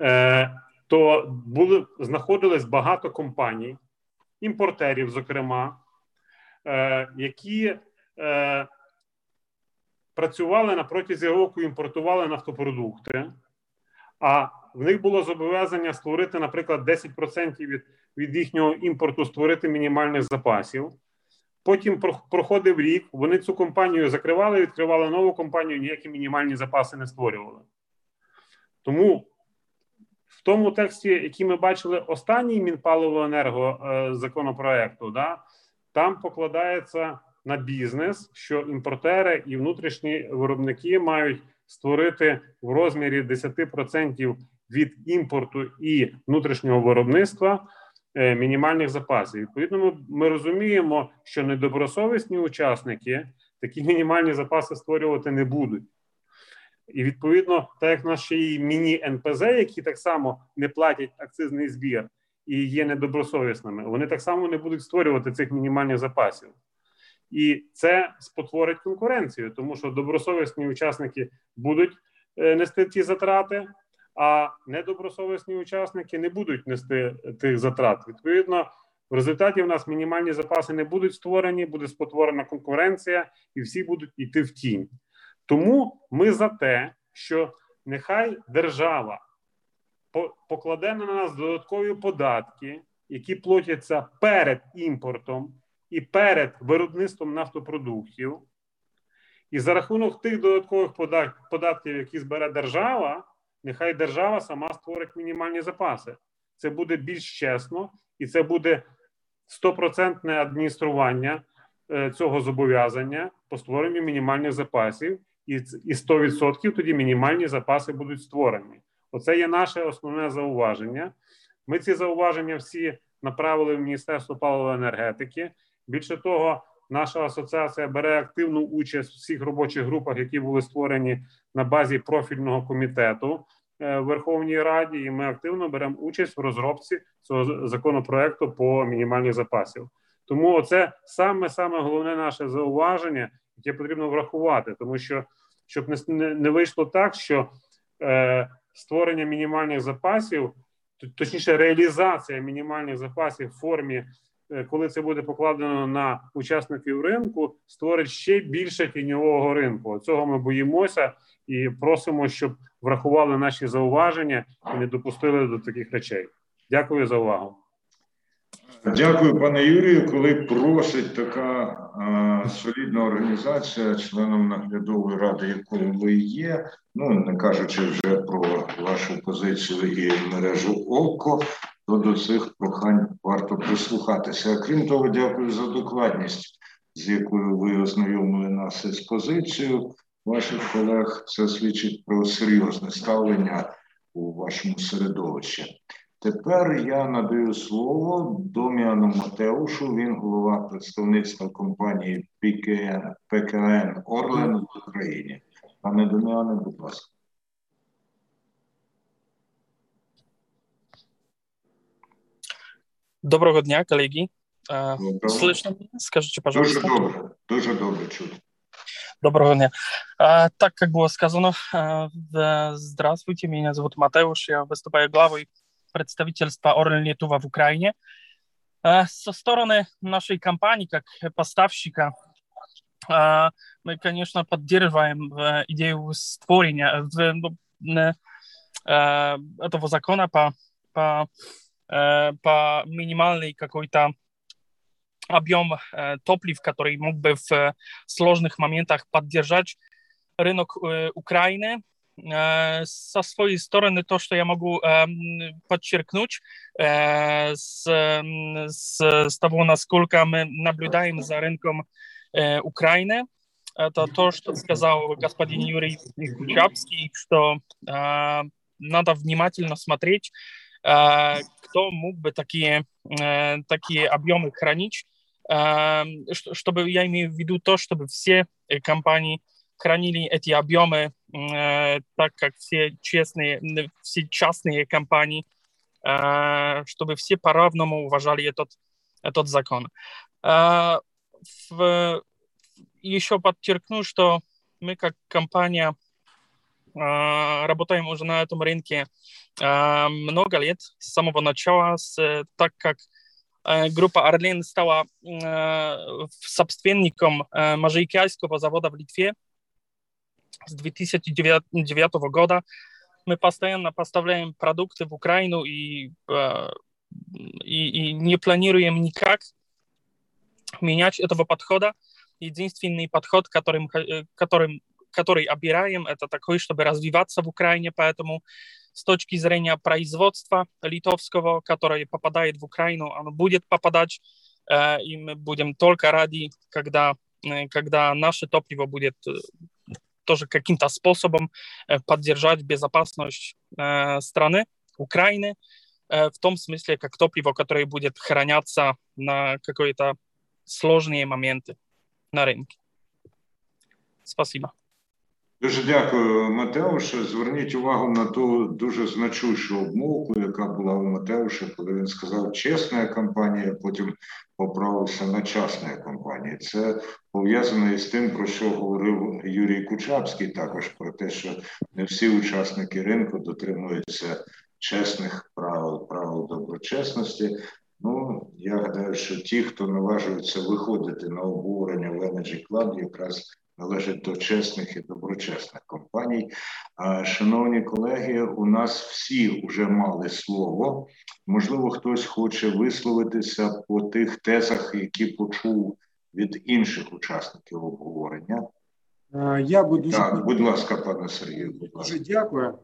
е, то були знаходились багато компаній, імпортерів, зокрема, е, які працювали на протязі року, імпортували нафтопродукти, а в них було зобов'язання створити, наприклад, 10% від від їхнього імпорту створити мінімальних запасів. Потім проходив рік, вони цю компанію закривали, відкривали нову компанію, ніякі мінімальні запаси не створювали. Тому в тому тексті, який ми бачили, останній Мінпаливоенерго е, законопроекту, да, там покладається на бізнес, що імпортери і внутрішні виробники мають створити в розмірі 10% від імпорту і внутрішнього виробництва мінімальних запасів. Відповідно, ми, ми розуміємо, що недобросовісні учасники такі мінімальні запаси створювати не будуть. І відповідно, так як нас міні-НПЗ, які так само не платять акцизний збір і є недобросовісними, вони так само не будуть створювати цих мінімальних запасів. І це спотворить конкуренцію, тому що добросовісні учасники будуть е, нести ті затрати, а недобросовісні учасники не будуть нести тих затрат. Відповідно, в результаті в нас мінімальні запаси не будуть створені, буде спотворена конкуренція, і всі будуть йти в тінь. Тому ми за те, що нехай держава покладе на нас додаткові податки, які платяться перед імпортом і перед виробництвом нафтопродуктів. І за рахунок тих додаткових податків, які збере держава, нехай держава сама створить мінімальні запаси. Це буде більш чесно, і це буде стопроцентне адміністрування е, цього зобов'язання по створенню мінімальних запасів, і 100% тоді мінімальні запаси будуть створені. Оце є наше основне зауваження. Ми ці зауваження всі направили в Міністерство паливо енергетики. Більше того, наша асоціація бере активну участь в всіх робочих групах, які були створені на базі профільного комітету е, в Верховній Раді, і ми активно беремо участь в розробці цього законопроекту по мінімальних запасів. Тому це саме саме головне наше зауваження, яке потрібно врахувати, тому що щоб не не вийшло так, що е, створення мінімальних запасів, точніше, реалізація мінімальних запасів в формі коли це буде покладено на учасників ринку, створить ще більше тіньового ринку. Цього ми боїмося і просимо, щоб врахували наші зауваження і не допустили до таких речей. Дякую за увагу. Дякую, пане Юрію. Коли просить така а, солідна організація, членом наглядової ради, якою ви є, ну не кажучи вже про вашу позицію і мережу ОКО, то до цих прохань варто прислухатися. Крім того, дякую за докладність, з якою ви ознайомили нас із позицією ваших колег. Це свідчить про серйозне ставлення у вашому середовищі. Тепер я надаю слово Доміану Матеушу. Він голова представництва компанії ПКН, ПКН Орлен в Україні. Пане Доміане, будь ласка. Доброго дня, коллеги. Доброго. Слышно меня? Скажите, пожалуйста. Дуже добре, дуже добре чути. Доброго дня. А, так как было сказано, а, здравствуйте, меня зовут Матеуш, я выступаю главой представительства Орлен Литува в Украине. А, со стороны нашей компании, как поставщика, а, мы, конечно, поддерживаем а, идею створения а, этого закона по, по Э, по минимальный какой-то объем э, топлив, который мог бы в э, сложных моментах поддержать рынок Украины. Со своей стороны, то, что я могу подчеркнуть с, с, с того, насколько мы наблюдаем за рынком Украины, это то, что сказал господин Юрий Кучапский, что надо внимательно смотреть кто мог бы такие, такие объемы хранить, чтобы я имею в виду то, чтобы все компании хранили эти объемы, так как все честные, все частные компании, чтобы все по-равному уважали этот, этот закон. Еще подчеркну, что мы как компания работаем уже на этом рынке много лет, с самого начала, с, так как группа Орлен стала собственником Можайкальского завода в Литве с 2009 года. Мы постоянно поставляем продукты в Украину и, и, и не планируем никак менять этого подхода. Единственный подход, которым, которым, который обираем, это такой, чтобы развиваться в Украине, поэтому с точки зрения производства литовского, которое попадает в Украину, оно будет попадать, э, и мы будем только ради, когда, э, когда наше топливо будет э, тоже каким-то способом поддержать безопасность страны, Украины, в том смысле, как топливо, которое будет храняться на какие-то сложные моменты на рынке. Спасибо. Дуже дякую, Матеуше. Зверніть увагу на ту дуже значущу обмовку, яка була у Матеуша, коли він сказав чесна компанія, потім поправився на частна компанія. Це пов'язано із тим, про що говорив Юрій Кучапський, також про те, що не всі учасники ринку дотримуються чесних правил, правил доброчесності. Ну, я гадаю, що ті, хто наважується виходити на обговорення в Energy Club, якраз належать до чесних і доброчесних компаній. Шановні колеги, у нас всі вже мали слово. Можливо, хтось хоче висловитися по тих тезах, які почув від інших учасників обговорення. Я буду так, будь ласка, пане Сергію. Будь ласка. Дуже дякую.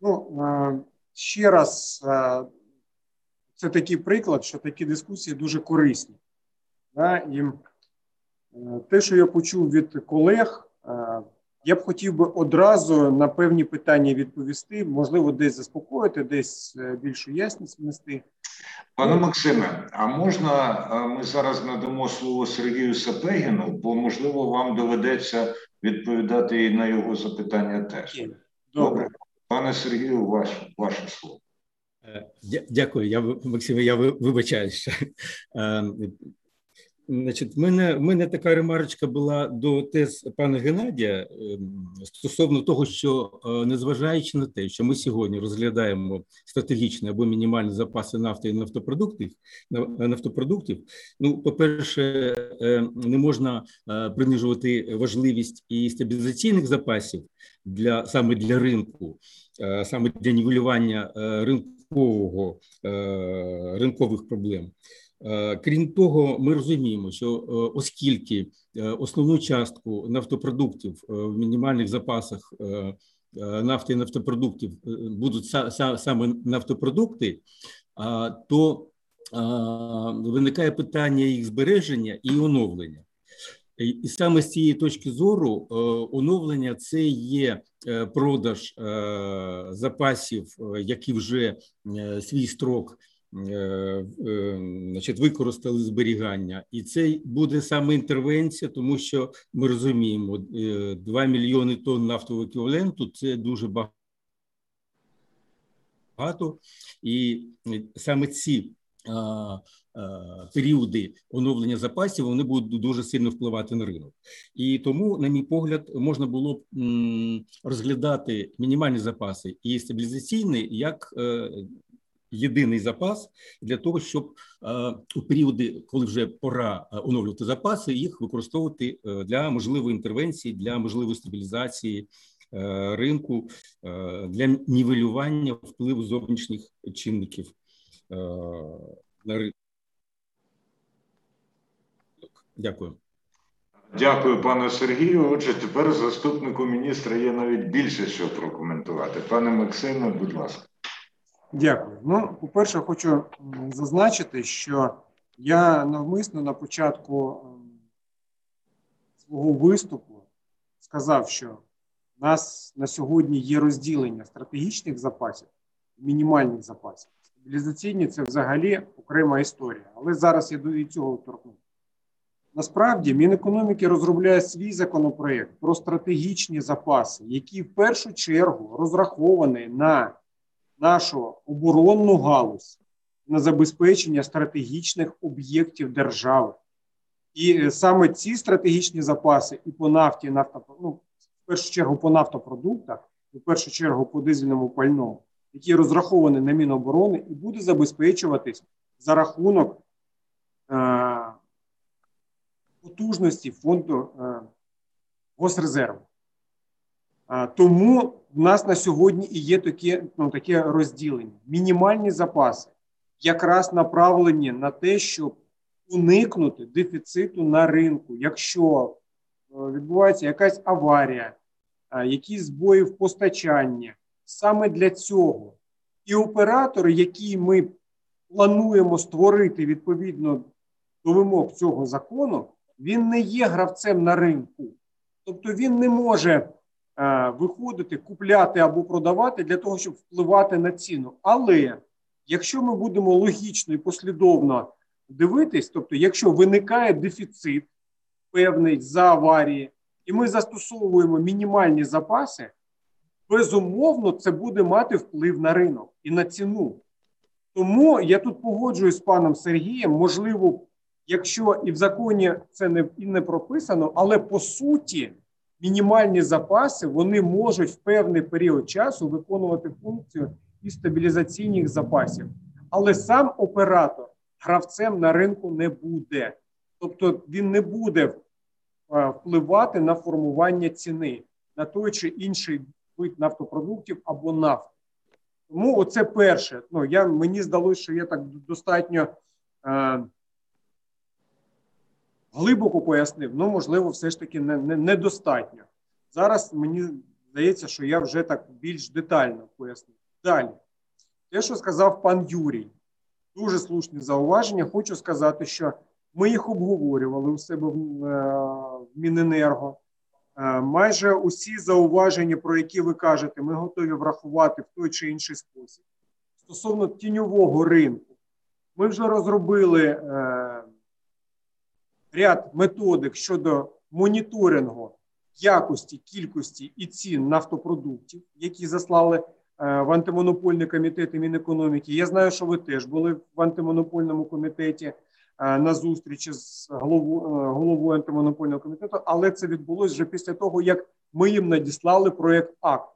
Ну ще раз, це такий приклад, що такі дискусії дуже корисні. І те, що я почув від колег, я б хотів би одразу на певні питання відповісти, можливо, десь заспокоїти, десь більшу ясність внести. Пане Максиме, а можна ми зараз надамо слово Сергію Сапегіну, бо можливо вам доведеться відповідати і на його запитання теж. Добре. Добре. Пане Сергію, ваш, ваше слово. Дякую, я Максиме, я вибачаюся. Значить, в мене в мене така ремарочка була до тез пана Геннадія стосовно того, що незважаючи на те, що ми сьогодні розглядаємо стратегічні або мінімальні запаси нафти і нафтопродуктів, нафтопродуктів, ну, по-перше, не можна принижувати важливість і стабілізаційних запасів для саме для ринку, саме для нівелювання ринкового ринкових проблем. Крім того, ми розуміємо, що оскільки основну частку нафтопродуктів в мінімальних запасах нафти і нафтопродуктів будуть саме нафтопродукти, то виникає питання їх збереження і оновлення. І саме з цієї точки зору оновлення це є продаж запасів, які вже свій строк значить, використали зберігання, і це буде саме інтервенція, тому що ми розуміємо, 2 мільйони тонн нафтового еквіваленту – це дуже багато, і саме ці періоди оновлення запасів вони будуть дуже сильно впливати на ринок, і тому, на мій погляд, можна було б розглядати мінімальні запаси і стабілізаційні як єдиний запас для того, щоб у періоди, коли вже пора оновлювати запаси, їх використовувати для можливої інтервенції, для можливої стабілізації ринку, для нівелювання впливу зовнішніх чинників на ринок. Дякую. Дякую, пане Сергію. Отже, тепер заступнику міністра є навіть більше що прокоментувати. Пане Максиме, будь ласка. Дякую. Ну, по-перше, хочу зазначити, що я навмисно на початку свого виступу сказав, що у нас на сьогодні є розділення стратегічних запасів і мінімальних запасів. Стабілізаційні це взагалі окрема історія. Але зараз я до цього торкну. Насправді Мінекономіки розробляє свій законопроект про стратегічні запаси, який в першу чергу розрахований на нашу оборонну галузь, на забезпечення стратегічних об'єктів держави. І е, саме ці стратегічні запаси і по нафті, нафто, ну, в першу чергу по нафтопродуктах, і в першу чергу по дизельному пальному, які розраховані на Міноборони, і буде забезпечуватись за рахунок е, потужності фонду е, Госрезерву. Е, тому в нас на сьогодні і є таке, ну, таке розділення. Мінімальні запаси якраз направлені на те, щоб уникнути дефіциту на ринку, якщо е, відбувається якась аварія, е, якісь збої в постачанні. Саме для цього і оператори, які ми плануємо створити відповідно до вимог цього закону, він не є гравцем на ринку. Тобто він не може виходити, купляти або продавати для того, щоб впливати на ціну. Але якщо ми будемо логічно і послідовно дивитись, тобто, якщо виникає дефіцит певний за аварії, і ми застосовуємо мінімальні запаси, безумовно, це буде мати вплив на ринок і на ціну. Тому я тут погоджуюсь з паном Сергієм, можливо, якщо і в законі це не і не прописано, але по суті мінімальні запаси вони можуть в певний період часу виконувати функцію і стабілізаційних запасів. Але сам оператор гравцем на ринку не буде. Тобто він не буде е, впливати на формування ціни на той чи інший вид нафтопродуктів або нафти. Тому оце перше. Ну, я, Мені здалося, що я так достатньо е, глибоко пояснив, ну, можливо, все ж таки не, не, недостатньо. Зараз мені здається, що я вже так більш детально пояснив. Далі, те, що сказав пан Юрій, дуже слушні зауваження. Хочу сказати, що ми їх обговорювали у себе в, е, в Міненерго. Е, майже усі зауваження, про які ви кажете, ми готові врахувати в той чи інший спосіб. Стосовно тіньового ринку, ми вже розробили е, ряд методик щодо моніторингу якості, кількості і цін нафтопродуктів, які заслали Е, в антимонопольний комітет і Мінекономіки. Я знаю, що ви теж були в антимонопольному комітеті е, на зустрічі з головою, е, антимонопольного комітету, але це відбулося вже після того, як ми їм надіслали проєкт акт.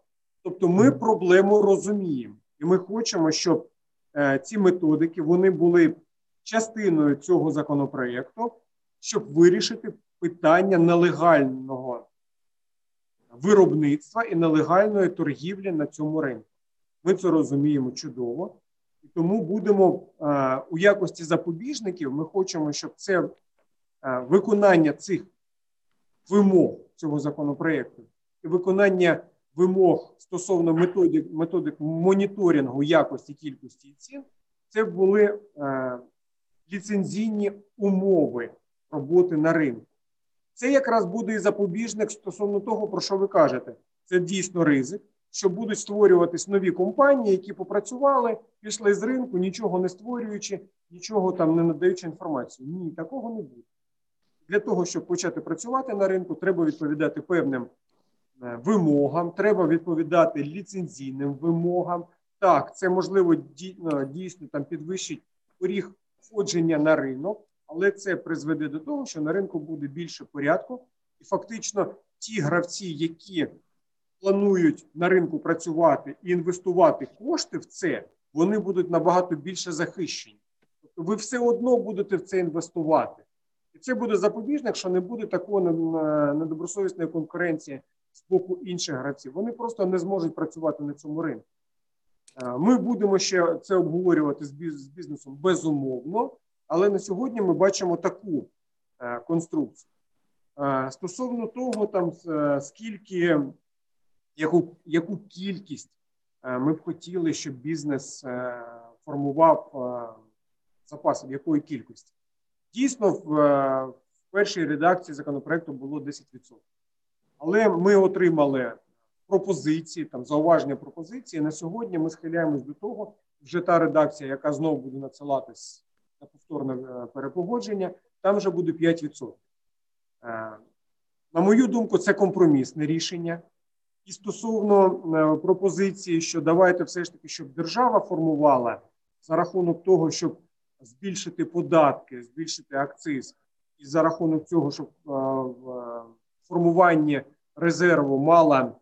Тобто, ми проблему розуміємо, і ми хочемо, щоб ці методики вони були частиною цього законопроєкту, щоб вирішити питання нелегального виробництва і нелегальної торгівлі на цьому ринку. Ми це розуміємо чудово, і тому будемо е, у якості запобіжників. Ми хочемо, щоб це е, виконання цих вимог цього законопроекту і виконання вимог стосовно методик, методик моніторингу якості кількості цін. Це були е, ліцензійні умови роботи на ринку. Це якраз буде і запобіжник стосовно того, про що ви кажете. Це дійсно ризик, що будуть створюватись нові компанії, які попрацювали, пішли з ринку, нічого не створюючи, нічого там не надаючи інформацію. Ні, такого не буде. Для того, щоб почати працювати на ринку, треба відповідати певним е, вимогам, треба відповідати ліцензійним вимогам. Так, це можливо е, дійсно там підвищить поріг входження на ринок але це призведе до того, що на ринку буде більше порядку, і фактично ті гравці, які планують на ринку працювати і інвестувати кошти в це, вони будуть набагато більше захищені. Тобто, ви все одно будете в це інвестувати, і це буде запобіжник, що не буде такої недобросовісної конкуренції з боку інших гравців. Вони просто не зможуть працювати на цьому ринку. Е, ми будемо ще це обговорювати з бізнесом безумовно. Але на сьогодні ми бачимо таку е, конструкцію. Е, стосовно того, там е, скільки, яку яку кількість ми б хотіли, щоб бізнес формував запаси, якої кількості. Дійсно, в, в першій редакції законопроекту було 10%. Але ми отримали пропозиції, там зауваження пропозиції. На сьогодні ми схиляємось до того, вже та редакція, яка знову буде надсилатись на повторне е, перепогодження, там вже буде 5%. На мою думку, це компромісне рішення. І стосовно пропозиції, що давайте все ж таки, щоб держава формувала за рахунок того, щоб збільшити податки, збільшити акциз, і за рахунок цього, щоб в формуванні резерву мала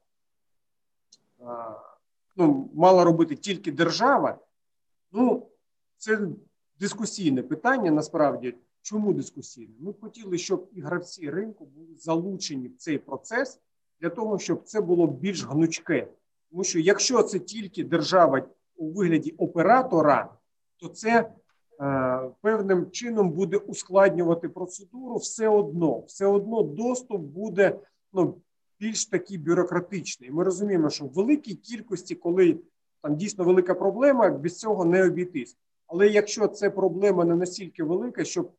ну, мала робити тільки держава, ну це дискусійне питання. Насправді, чому дискусійне? Ми хотіли, щоб і гравці ринку були залучені в цей процес для того, щоб це було більш гнучке. Тому що якщо це тільки держава у вигляді оператора, то це е, певним чином буде ускладнювати процедуру все одно, все одно доступ буде ну, більш такий бюрократичний. Ми розуміємо, що в великій кількості, коли там дійсно велика проблема, без цього не обійтись. Але якщо це проблема не настільки велика, щоб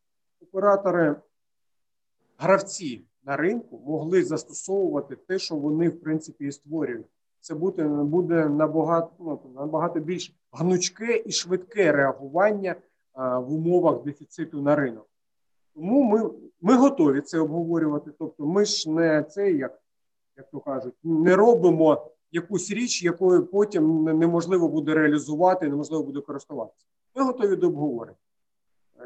оператори, гравці на ринку могли застосовувати те, що вони в принципі і створюють, це буде буде набагато ну, набагато більш гнучке і швидке реагування а, в умовах дефіциту на ринок. Тому ми ми готові це обговорювати. Тобто, ми ж не це як як то кажуть, не робимо якусь річ, якою потім неможливо буде реалізувати, неможливо буде користуватися. Ми готові до обговорення.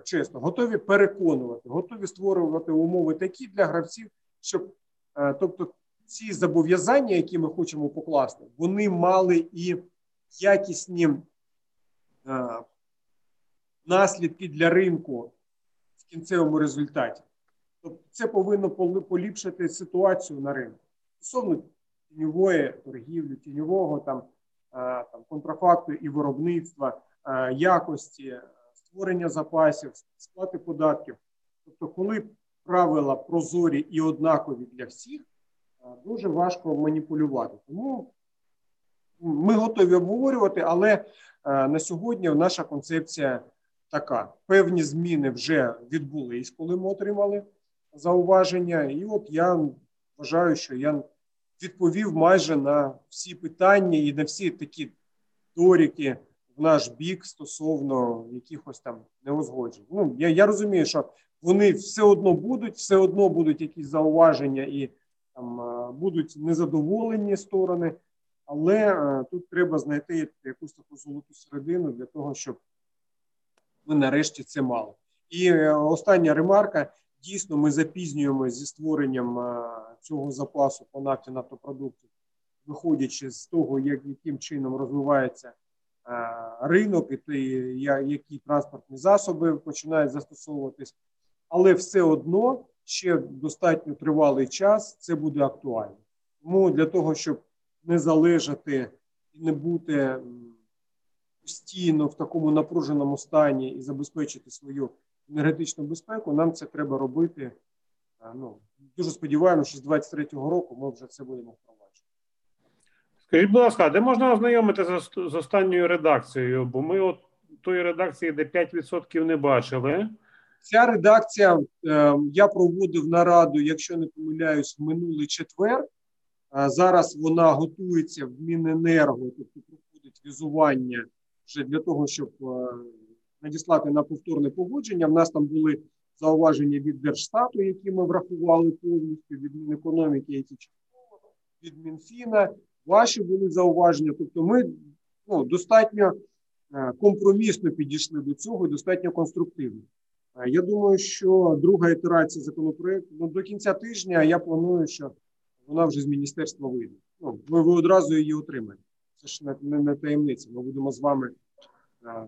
Чесно, готові переконувати, готові створювати умови такі для гравців, щоб е, тобто ці зобов'язання, які ми хочемо покласти, вони мали і якісні е, наслідки для ринку в кінцевому результаті. Тобто, це повинно поліпшити ситуацію на ринку стосовно тіньової торгівлі, тіньового там, там контрафакту і виробництва, якості, створення запасів, сплати податків. Тобто, коли правила прозорі і однакові для всіх, дуже важко маніпулювати. Тому ми готові обговорювати, але на сьогодні наша концепція така: певні зміни вже відбулись, коли ми отримали зауваження. І от я вважаю, що я відповів майже на всі питання і на всі такі доріки в наш бік стосовно якихось там неузгоджень. Ну я я розумію, що вони все одно будуть, все одно будуть якісь зауваження і там будуть незадоволені сторони, але тут треба знайти якусь таку золоту середину для того, щоб ми нарешті це мали. І е, остання ремарка. Дійсно, ми запізнюємося зі створенням цього запасу по нафті нафтопродуктів, виходячи з того, як, яким чином розвивається ринок, і той, які транспортні засоби починають застосовуватись, але все одно ще достатньо тривалий час це буде актуально. Тому для того, щоб не залежати і не бути постійно в такому напруженому стані і забезпечити свою енергетичну безпеку, нам це треба робити. Ну дуже сподіваємося, що з 23-го року ми вже це будемо впроваджувати. Скажіть, будь ласка, де можна ознайомитися з останньою редакцією? Бо ми от тої редакції, де 5% не бачили. Ця редакція е, я проводив нараду, якщо не помиляюсь, в минулий четвер. Зараз вона готується в Міненерго, тобто проходить візування вже для того, щоб е, надіслати на повторне погодження. В нас там були зауваження від Держстату, які ми врахували повністю, від Мінекономіки, які частково, від Мінфіна. Ваші були зауваження. Тобто, ми ну, достатньо е, компромісно підійшли до цього і достатньо конструктивно. Е, я думаю, що друга ітерація законопроекту ну, до кінця тижня я планую, що вона вже з міністерства вийде. Ну, ви, ви одразу її отримаєте. Це ж не, не, не таємниця. Ми будемо з вами е,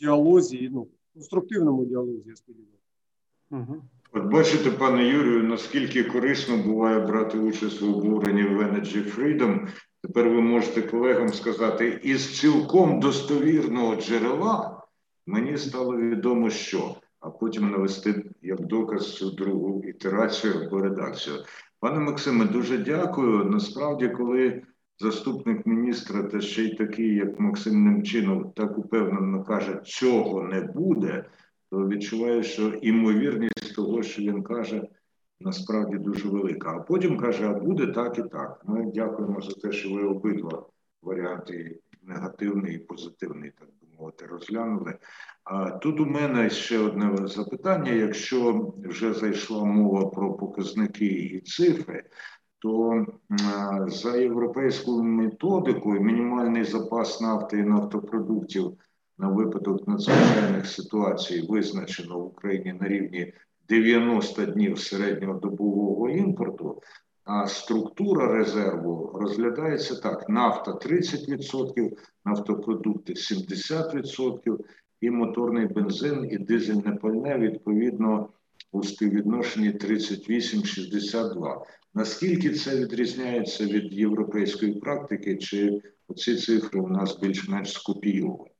діалозі, ну, конструктивному діалозі, я сподіваюся. Угу. От бачите, пане Юрію, наскільки корисно буває брати участь в обговоренні в Energy Freedom. Тепер ви можете колегам сказати, із цілком достовірного джерела мені стало відомо, що, а потім навести як доказ цю другу ітерацію або редакцію. Пане Максиме, дуже дякую. Насправді, коли заступник міністра, та ще й такий, як Максим Немчинов, так упевнено каже, цього не буде, то відчуваю, що імовірність того, що він каже, насправді дуже велика. А потім каже, а буде так і так. Ми дякуємо за те, що ви обидва варіанти негативний і позитивний, так би мовити, розглянули. А тут у мене ще одне запитання: якщо вже зайшла мова про показники і цифри, то за європейською методикою мінімальний запас нафти і нафтопродуктів на випадок надзвичайних ситуацій визначено в Україні на рівні 90 днів середнього добового імпорту. А структура резерву розглядається так: нафта 30%, нафтопродукти 70%, і моторний бензин і дизельне пальне відповідно у співвідношенні 38-62. Наскільки це відрізняється від європейської практики, чи оці цифри у нас більш-менш скопійовані?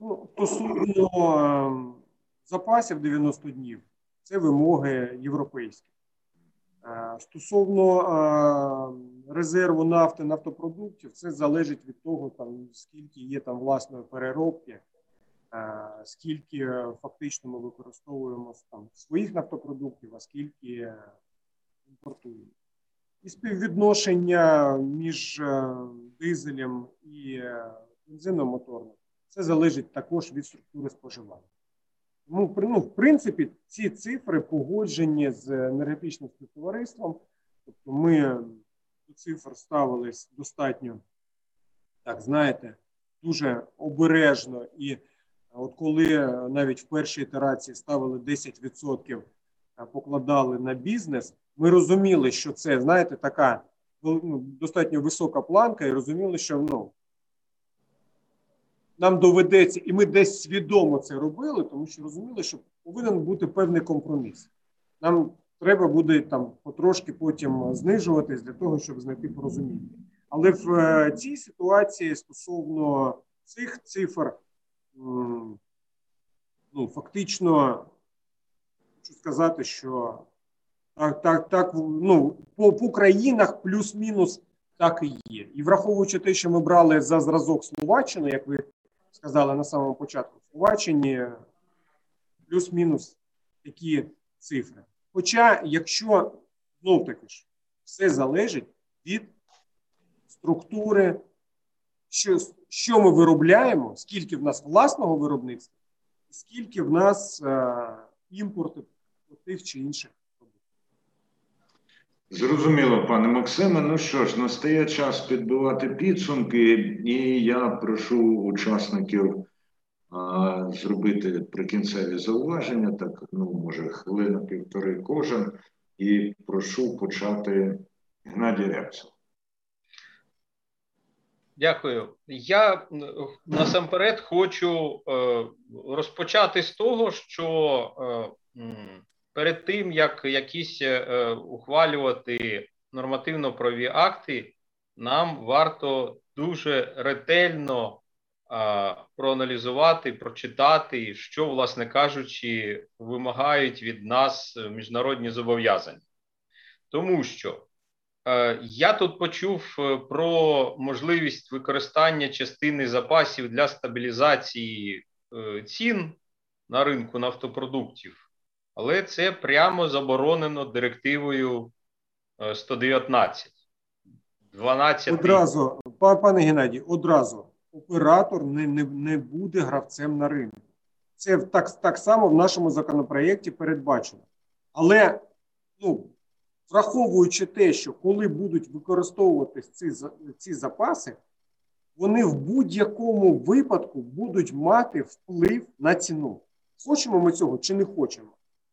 Ну, Стосовно ем, запасів 90 днів, це вимоги європейські. Е, стосовно е, резерву нафти нафтопродуктів, це залежить від того, там скільки є там власної переробки, е, скільки фактично ми використовуємо там своїх нафтопродуктів, а скільки імпортуємо. І співвідношення між дизелем і бензином моторним це залежить також від структури споживання. Ну, ну, в принципі, ці цифри погоджені з енергетичним співтовариством. Тобто ми до цифр ставились достатньо, так знаєте, дуже обережно. І от коли навіть в першій ітерації ставили 10%, покладали на бізнес, ми розуміли, що це, знаєте, така ну, достатньо висока планка, і розуміли, що ну, нам доведеться, і ми десь свідомо це робили, тому що розуміли, що повинен бути певний компроміс. Нам треба буде там потрошки потім знижуватись для того, щоб знайти порозуміння. Але в е, цій ситуації стосовно цих цифр, ну фактично хочу сказати, що так, так, так, ну по, по країнах плюс-мінус так і є. І враховуючи те, що ми брали за зразок Словаччини, як ви сказали на самому початку, в Словаччині плюс-мінус такі цифри. Хоча, якщо знов таки ж все залежить від структури, що що ми виробляємо, скільки в нас власного виробництва, скільки в нас е, імпорту тих чи інших Зрозуміло, пане Максиме. Ну що ж, настає час підбивати підсумки, і я прошу учасників зробити прикінцеві зауваження, так ну може хвилина півтори кожен, і прошу почати Геннадій Рябцев. Дякую. Я насамперед хочу е, розпочати з того, що е, перед тим як якісь е, ухвалювати нормативно-праві акти, нам варто дуже ретельно проаналізувати, прочитати, що, власне кажучи, вимагають від нас міжнародні зобов'язання. Тому що я тут почув е, про можливість використання частини запасів для стабілізації е, цін на ринку нафтопродуктів але це прямо заборонено директивою 119. Е, 12. Одразу, пане Геннадій, одразу оператор не, не, не буде гравцем на ринку. Це так так само в нашому законопроєкті передбачено. Але ну, враховуючи те, що коли будуть використовуватись ці ці запаси, вони в будь-якому випадку будуть мати вплив на ціну. Хочемо ми цього чи не хочемо?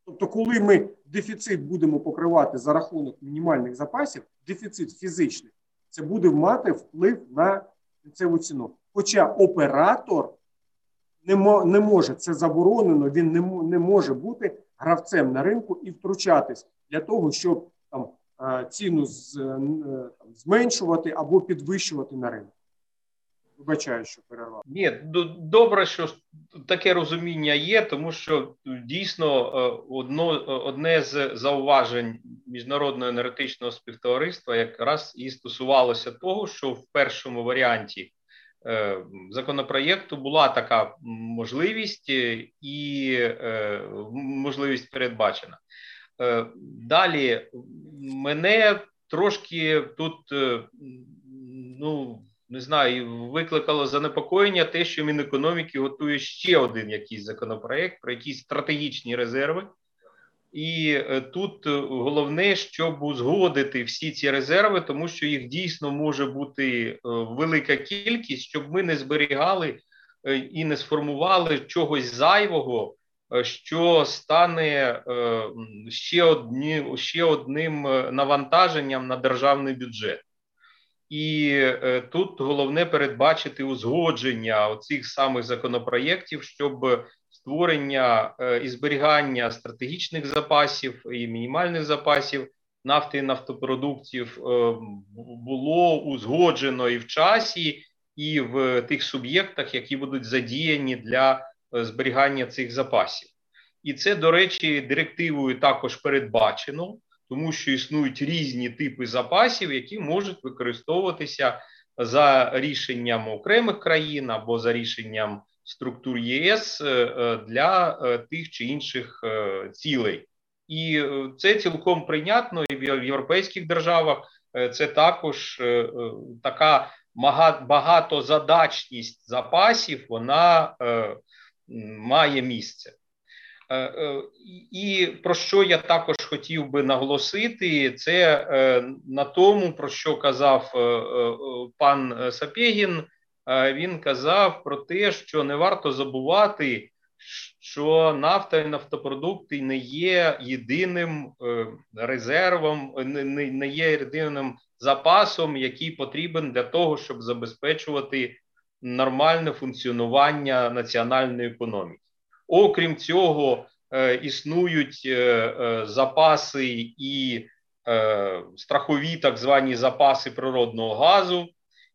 Тобто, коли ми дефіцит будемо покривати за рахунок мінімальних запасів, дефіцит фізичний, це буде мати вплив на кінцеву ціну. Хоча оператор не може, це заборонено, він не може бути гравцем на ринку і втручатись для того, щоб ціну з, е, зменшувати або підвищувати на ринку. Вибачаю, що перервав. Ні, добре, що таке розуміння є, тому що дійсно е, одно, одне з зауважень міжнародного енергетичного співтовариства якраз і стосувалося того, що в першому варіанті е, законопроєкту була така можливість і е, можливість передбачена. Далі мене трошки тут ну не знаю, викликало занепокоєння те, що Мінекономіки готує ще один якийсь законопроект про якісь стратегічні резерви. І е, тут е, головне, щоб узгодити всі ці резерви, тому що їх дійсно може бути е, велика кількість, щоб ми не зберігали і не сформували чогось зайвого, що стане ще одні, ще одним навантаженням на державний бюджет. І тут головне передбачити узгодження оцих самих законопроєктів, щоб створення е, і зберігання стратегічних запасів і мінімальних запасів нафти і нафтопродуктів е, було узгоджено і в часі, і в тих суб'єктах, які будуть задіяні для е, зберігання цих запасів. І це, до речі, директивою також передбачено, тому що існують різні типи запасів, які можуть використовуватися за рішенням окремих країн або за рішенням структур ЄС е, е, для е, тих чи інших цілей, і це цілком прийнятно і в європейських державах. Це також така багатозадачність запасів, вона має місце. І про що я також хотів би наголосити, це на тому, про що казав пан Сапєгін, він казав про те, що не варто забувати, що нафта і нафтопродукти не є єдиним е, резервом, не є єдиним запасом, який потрібен для того, щоб забезпечувати нормальне функціонування національної економіки. Окрім цього, е, існують е, запаси і страхові так звані запаси природного газу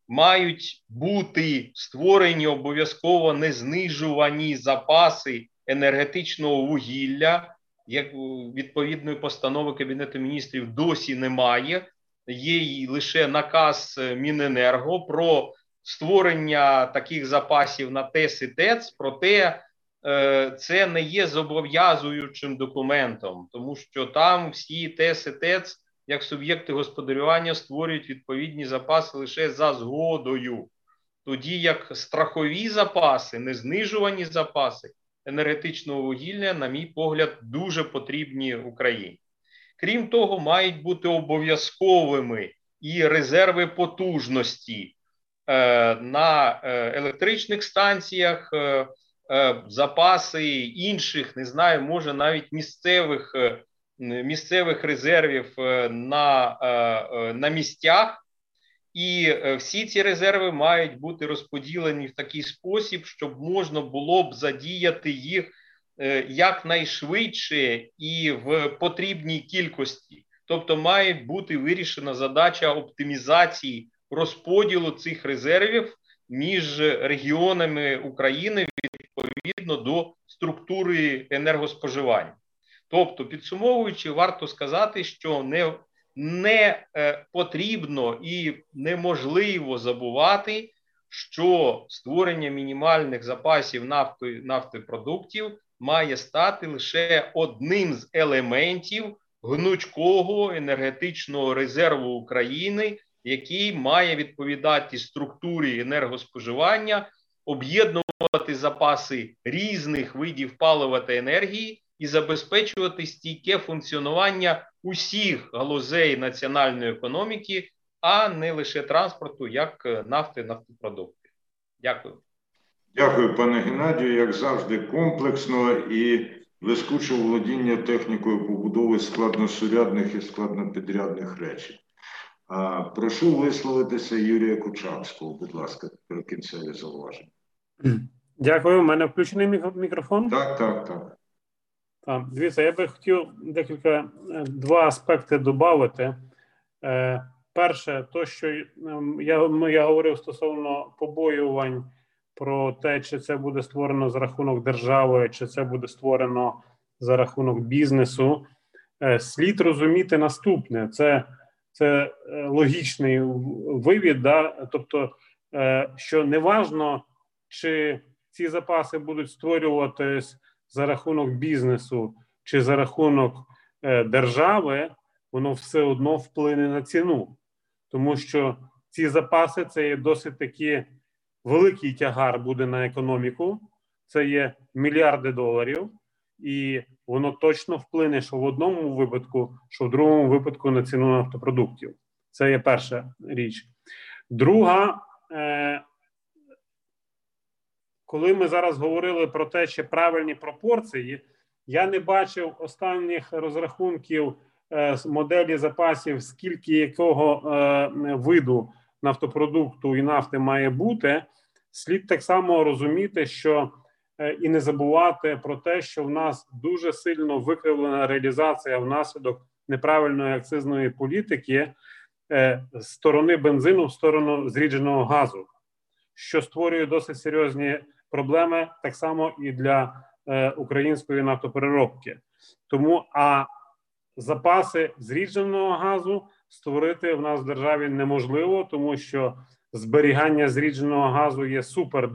мають бути створені обов'язково незнижувані запаси енергетичного вугілля. Як відповідної постанови Кабінету міністрів досі немає, є лише наказ Міненерго про створення таких запасів на ТЕС і ТЕЦ, проте е, це не є зобов'язуючим документом, тому що там всі ТЕС і ТЕЦ як суб'єкти господарювання створюють відповідні запаси лише за згодою, тоді як страхові запаси, незнижувані запаси енергетичного вугілля, на мій погляд, дуже потрібні Україні. Крім того, мають бути обов'язковими і резерви потужності на е, електричних станціях, е, е, запаси інших, не знаю, може навіть місцевих е, місцевих резервів е, на, е, е, на місцях. І всі ці резерви мають бути розподілені в такий спосіб, щоб можна було б задіяти їх якнайшвидше і в потрібній кількості. Тобто, має бути вирішена задача оптимізації розподілу цих резервів між регіонами України відповідно до структури енергоспоживання. Тобто, підсумовуючи, варто сказати, що не не е, потрібно і неможливо забувати, що створення мінімальних запасів нафти, нафтопродуктів має стати лише одним з елементів гнучкого енергетичного резерву України, який має відповідати структурі енергоспоживання, об'єднувати запаси різних видів палива та енергії і забезпечувати стійке функціонування усіх галузей національної економіки, а не лише транспорту, як е, нафти, нафтопродукти. Дякую. Дякую, пане Геннадію. Як завжди, комплексно і блискуче володіння технікою побудови складносурядних і складнопідрядних речей. Прошу висловитися Юрія Кучавського, будь ласка, про кінцеві зауваження. Дякую. У мене включений мікрофон? Так, так, так. Так, дивіться, я би хотів декілька е, два аспекти додати. Е, перше, то, що ем, я ну, я говорив стосовно побоювань про те, чи це буде створено за рахунок держави, чи це буде створено за рахунок бізнесу. Е, слід розуміти наступне: це це логічний вивід, да? тобто, що неважно, чи ці запаси будуть створюватись за рахунок бізнесу чи за рахунок е, держави, воно все одно вплине на ціну, тому що ці запаси це є досить таки великий тягар буде на економіку. Це є мільярди доларів, і воно точно вплине, що в одному випадку, що в другому випадку на ціну нафтопродуктів. Це є перша річ. Друга, е, коли ми зараз говорили про те, чи правильні пропорції, я не бачив останніх розрахунків е, моделі запасів, скільки якого е, виду нафтопродукту і нафти має бути. Слід так само розуміти, що і не забувати про те, що в нас дуже сильно викривлена реалізація внаслідок неправильної акцизної політики е, з сторони бензину в сторону зрідженого газу, що створює досить серйозні проблеми так само і для е, української нафтопереробки. Тому а запаси зрідженого газу створити в нас в державі неможливо, тому що зберігання зрідженого газу є супер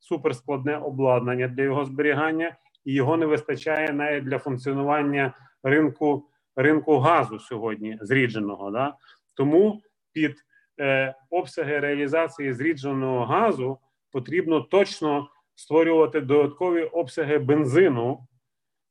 дороге, супер складне обладнання для його зберігання, і його не вистачає навіть для функціонування ринку ринку газу сьогодні зрідженого. Да? Тому під е, обсяги реалізації зрідженого газу потрібно точно створювати додаткові обсяги бензину.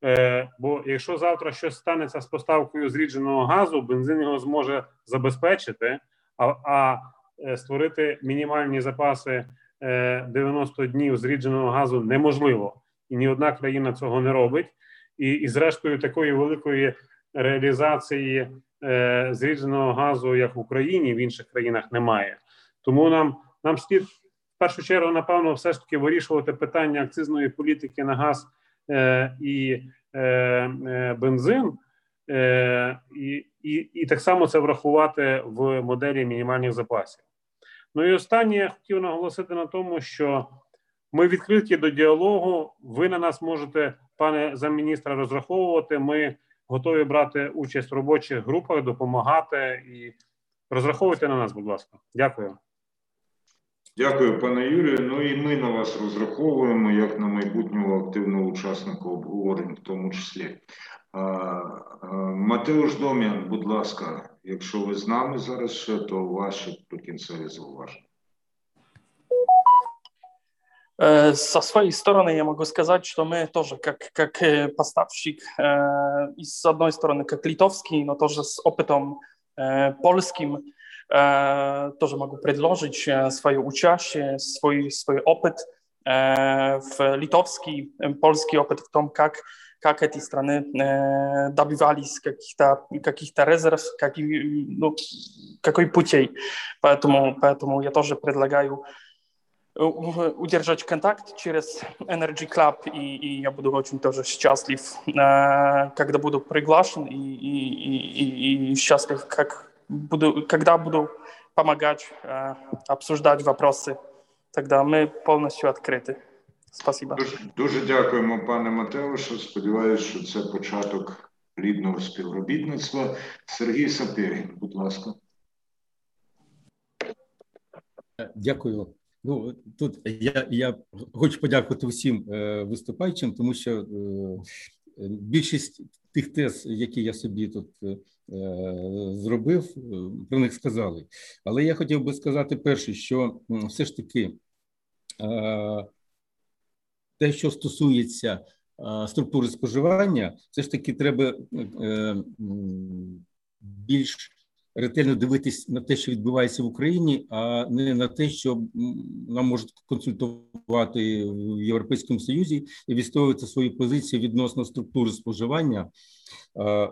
Е, Бо якщо завтра щось станеться з поставкою зрідженого газу, бензин його зможе забезпечити, а а е, створити мінімальні запаси 90 днів зрідженого газу неможливо, і ні одна країна цього не робить. І, і зрештою, такої великої реалізації е, зрідженого газу, як в Україні, в інших країнах немає. Тому нам нам слід в першу чергу, напевно, все ж таки вирішувати питання акцизної політики на газ е, і е, е, бензин, е, і, і, і так само це врахувати в моделі мінімальних запасів. Ну і останнє я хотів наголосити на тому, що ми відкриті до діалогу. Ви на нас можете, пане замміністра, розраховувати. Ми готові брати участь в робочих групах, допомагати і розраховуйте на нас, будь ласка. Дякую. Дякую, пане Юрію. Ну і ми на вас розраховуємо як на майбутнього активного учасника обговорень, в тому числі. Матеуш Дом'ян, будь ласка, якщо ви з нами зараз ще, то ваші прикінцеві зауваження. Со своей стороны я могу сказать, что мы тоже как, как поставщик, и с одной стороны как литовский, но тоже с опытом польским, тоже могу предложить свое участие, свой, свой опыт в литовский, польский опыт в том, как, как эти страны добивались каких-то каких резерв, как, ну, какой путей. Поэтому, поэтому я тоже предлагаю удержать контакт через Energy Club, и, и я буду очень тоже счастлив, когда буду приглашен, и, и, и, и счастлив, как буду, когда буду помогать, обсуждать вопросы. Тогда мы полностью открыты. Спасибо. Дуже, дуже дякуємо, пане Матеушу. Сподіваюся, що це початок плідного співробітництва. Сергій Сапєгін, будь ласка. Дякую. Ну тут я я хочу подякувати всім е, виступаючим, тому що е, більшість тих тез, які я собі тут е, зробив, про них сказали. Але я хотів би сказати перше, що все ж таки те, що стосується структури споживання, все ж таки треба більш ретельно дивитись на те, що відбувається в Україні, а не на те, що нам можуть консультувати в Європейському Союзі і відстоювати свої позиції відносно структури споживання.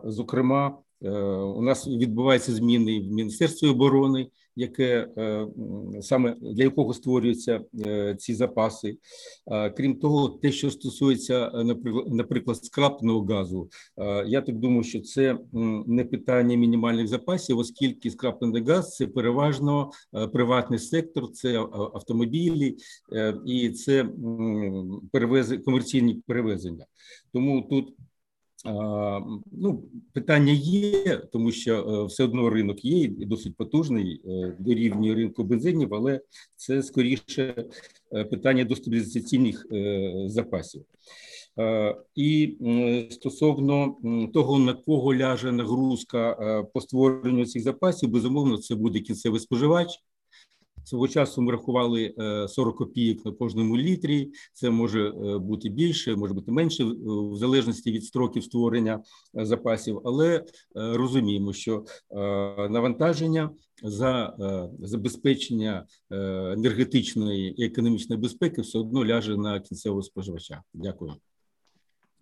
Зокрема, Е, у нас відбуваються зміни в Міністерстві оборони, яке е, саме для якого створюються е, ці запаси. Крім того, те, що стосується, наприклад, скрапного газу, я так думаю, що це не питання мінімальних запасів, оскільки скраплений газ це переважно приватний сектор, це автомобілі і це перевез комерційні перевезення. Тому тут Ну, питання є, тому що е, все одно ринок є і досить потужний е, дорівнює ринку бензинів, але це скоріше е, питання до стабілізаційних запасів. І стосовно того, на кого ляже нагрузка по створенню цих запасів, безумовно, це буде кінцевий споживач. Свого часу ми рахували 40 е, копійок на кожному літрі. Це може е, бути більше, може бути менше, в залежності від строків створення е, запасів, але розуміємо, що навантаження за забезпечення енергетичної і економічної безпеки все одно ляже на кінцевого споживача. Дякую.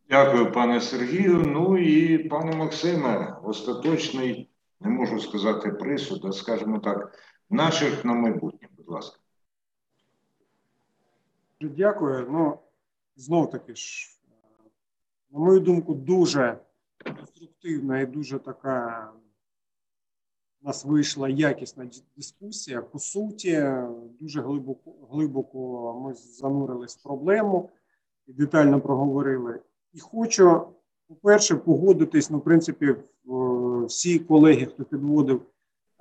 Дякую, пане Сергію. Ну і пане Максиме, остаточний, не можу сказати присуд, а скажімо так наших на майбутнє, будь ласка. Дякую. Ну, знов таки ж, на мою думку, дуже конструктивна і дуже така у нас вийшла якісна дискусія. По суті, дуже глибоко глибоко ми занурились в проблему і детально проговорили. І хочу, по-перше, погодитись, ну, в принципі, всі колеги, хто підводив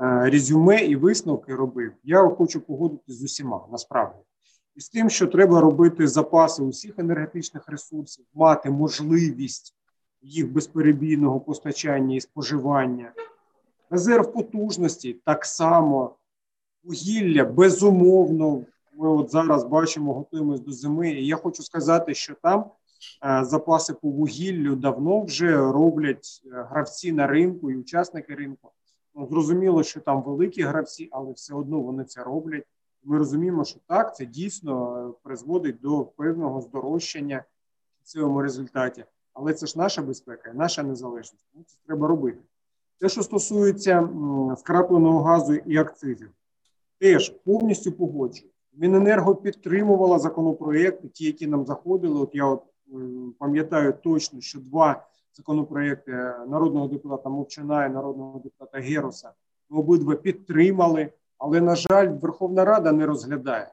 резюме і висновки робив, я хочу погодитися з усіма насправді. І з тим, що треба робити запаси усіх енергетичних ресурсів, мати можливість їх безперебійного постачання і споживання, резерв потужності так само, вугілля безумовно. Ми от зараз бачимо, готуємось до зими. І я хочу сказати, що там е, запаси по вугіллю давно вже роблять е, гравці на ринку і учасники ринку. Зрозуміло, що там великі гравці, але все одно вони це роблять. Ми розуміємо, що так, це дійсно е, призводить до певного здорожчання в цьому результаті. Але це ж наша безпека, наша незалежність. Ну, це треба робити. Те, що стосується скрапленого газу і акцизів, теж повністю погоджую. Міненерго підтримувала законопроекти, ті, які нам заходили. От я от пам'ятаю точно, що два законопроєкти народного депутата Мовчана і народного депутата Геруса. Ми обидва підтримали, але, на жаль, Верховна Рада не розглядає.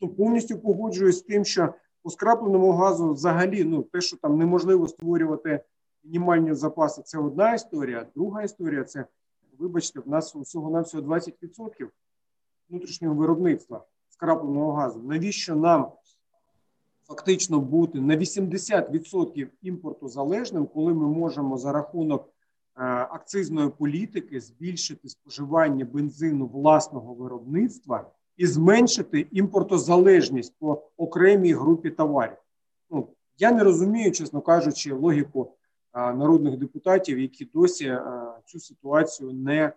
Ну, повністю погоджуюсь з тим, що по скрапленому газу взагалі ну, те, що там неможливо створювати мінімальні запаси, це одна історія. Друга історія це, вибачте, в нас усього на всього 20% внутрішнього виробництва скрапленого газу. Навіщо нам фактично бути на 80% імпорту залежним, коли ми можемо за рахунок е, акцизної політики збільшити споживання бензину власного виробництва і зменшити імпортозалежність по окремій групі товарів. Ну, Я не розумію, чесно кажучи, логіку е, народних депутатів, які досі е, цю ситуацію не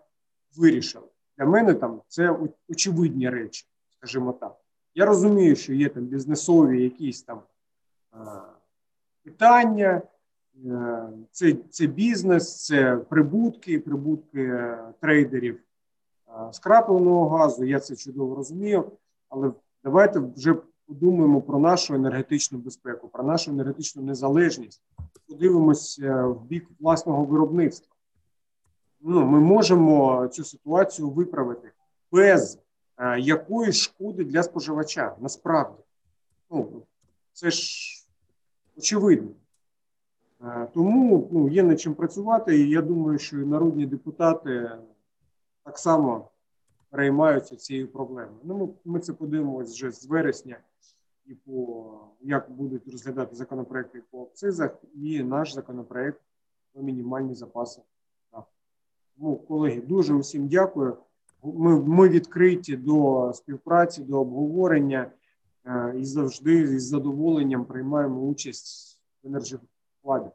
вирішили. Для мене там це очевидні речі, скажімо так. Я розумію, що є там бізнесові якісь там е, питання, е, це це бізнес, це прибутки, прибутки трейдерів е, скрапленого газу. Я це чудово розумію. Але давайте вже подумаємо про нашу енергетичну безпеку, про нашу енергетичну незалежність. Подивимося в бік власного виробництва. Ну, Ми можемо цю ситуацію виправити без Е, якої шкоди для споживача насправді? Ну, Це ж очевидно. Е, тому ну, є над чим працювати, і я думаю, що і народні депутати так само переймаються цією проблемою. Ну, Ми ми це подивимося вже з вересня, і по як будуть розглядати законопроекти по акцизах, і наш законопроект про мінімальні запаси. Тому, колеги, дуже усім дякую ми ми відкриті до співпраці, до обговорення е, і завжди із задоволенням приймаємо участь в енергоплані.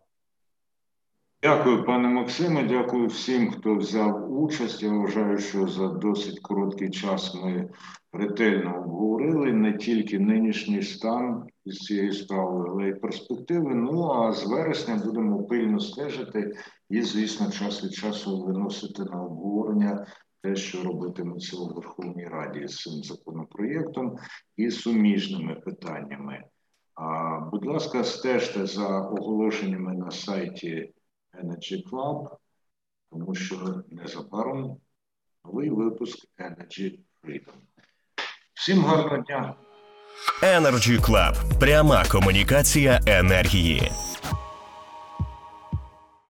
Дякую, пане Максиме. Дякую всім, хто взяв участь. Я вважаю, що за досить короткий час ми ретельно обговорили не тільки нинішній стан із цієї справи, але й перспективи. Ну а з вересня будемо пильно стежити і, звісно, час від часу виносити на обговорення те, що робитиметься у Верховній Раді з цим законопроєктом і суміжними питаннями. А, Будь ласка, стежте за оголошеннями на сайті Energy Club, тому що незабаром новий випуск Energy Freedom. Всім гарного дня! Energy Club. пряма комунікація енергії.